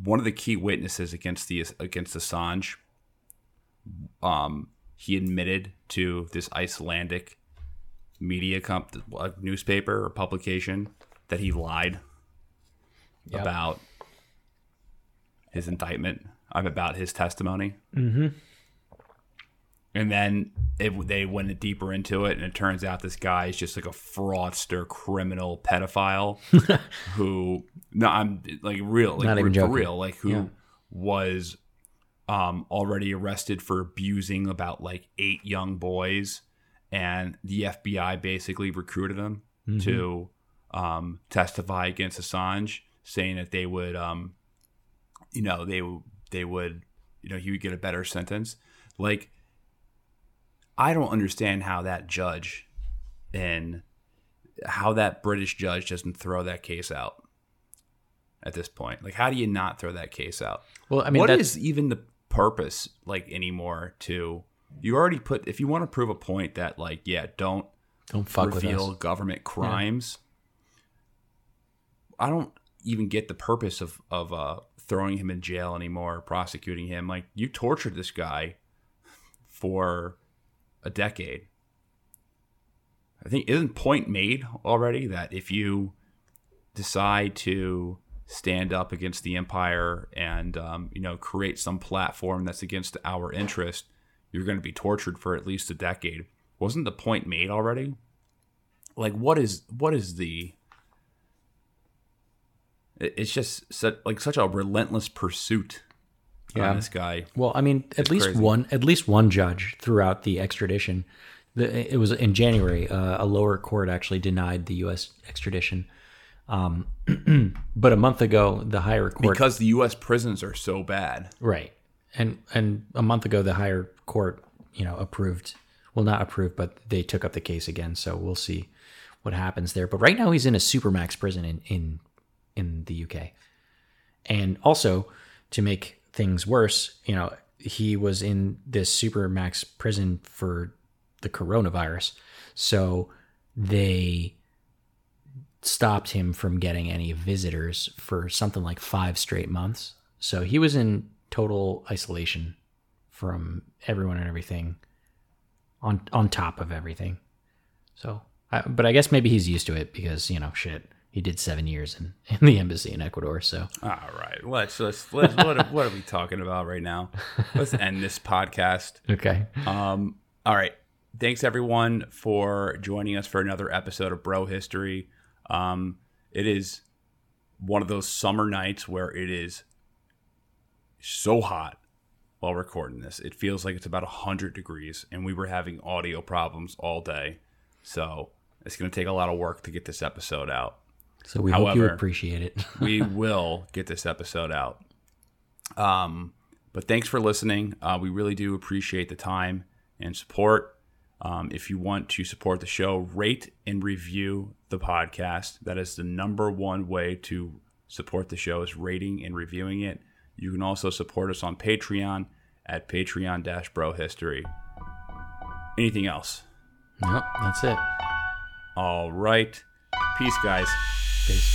one of the key witnesses against the against Assange, um, he admitted to this Icelandic media comp newspaper or publication that he lied Yep. about his indictment, about his testimony. Mm-hmm. And then it, they went deeper into it, and it turns out this guy is just like a fraudster, criminal, pedophile who, no, I'm like real, like Not even for joking. real, like who Yeah. was um, already arrested for abusing about like eight young boys, and the FBI basically recruited him Mm-hmm. to um, testify against Assange, saying that they would, um, you know, they they would, you know, he would get a better sentence. Like, I don't understand how that judge and how that British judge doesn't throw that case out at this point. Like, how do you not throw that case out? Well, I mean, what is even the purpose like anymore? To you already put if you want to prove a point that like yeah, don't Don't fuck with reveal government crimes. I don't even get the purpose of of uh, throwing him in jail anymore, prosecuting him. Like you tortured this guy for a decade. I think isn't point made already that if you decide to stand up against the empire and um, you know create some platform that's against our interest, you're going to be tortured for at least a decade. Wasn't the point made already? Like, what is what is the? It's just such, like such a relentless pursuit Yeah. on this guy. Well, I mean, at least crazy. one at least one judge throughout the extradition. The, it was in January. Uh, a lower court actually denied the U.S. extradition. Um, but a month ago, the higher court Because the U.S. prisons are so bad. right, and and a month ago, the higher court, you know, approved. Well, not approved, but they took up the case again. So we'll see what happens there. But right now, he's in a supermax prison in in in the UK. And also, to make things worse, you know, he was in this supermax prison for the coronavirus. So they stopped him from getting any visitors for something like five straight months. So he was in total isolation from everyone and everything on on top of everything. So, I, but I guess maybe he's used to it because, you know, shit, he did seven years in, in the embassy in Ecuador. So, All right, let's let's, let's what, are- what are we talking about right now? Let's end this podcast. okay. Um, all right. Thanks everyone for joining us for another episode of Bro History. Um, it is one of those summer nights where it is so hot while recording this. It feels like it's about 100 degrees, and we were having audio problems all day. So it's going to take a lot of work to get this episode out. So we hope you However- appreciate it. we will get this episode out. Um, but thanks for listening. Uh, we really do appreciate the time and support. Um, if you want to support the show, rate and review the podcast. That is the number one way to support the show is rating and reviewing it. You can also support us on Patreon at Patreon Bro History. Anything else? nope, that's it. All right. Peace, guys. Peace.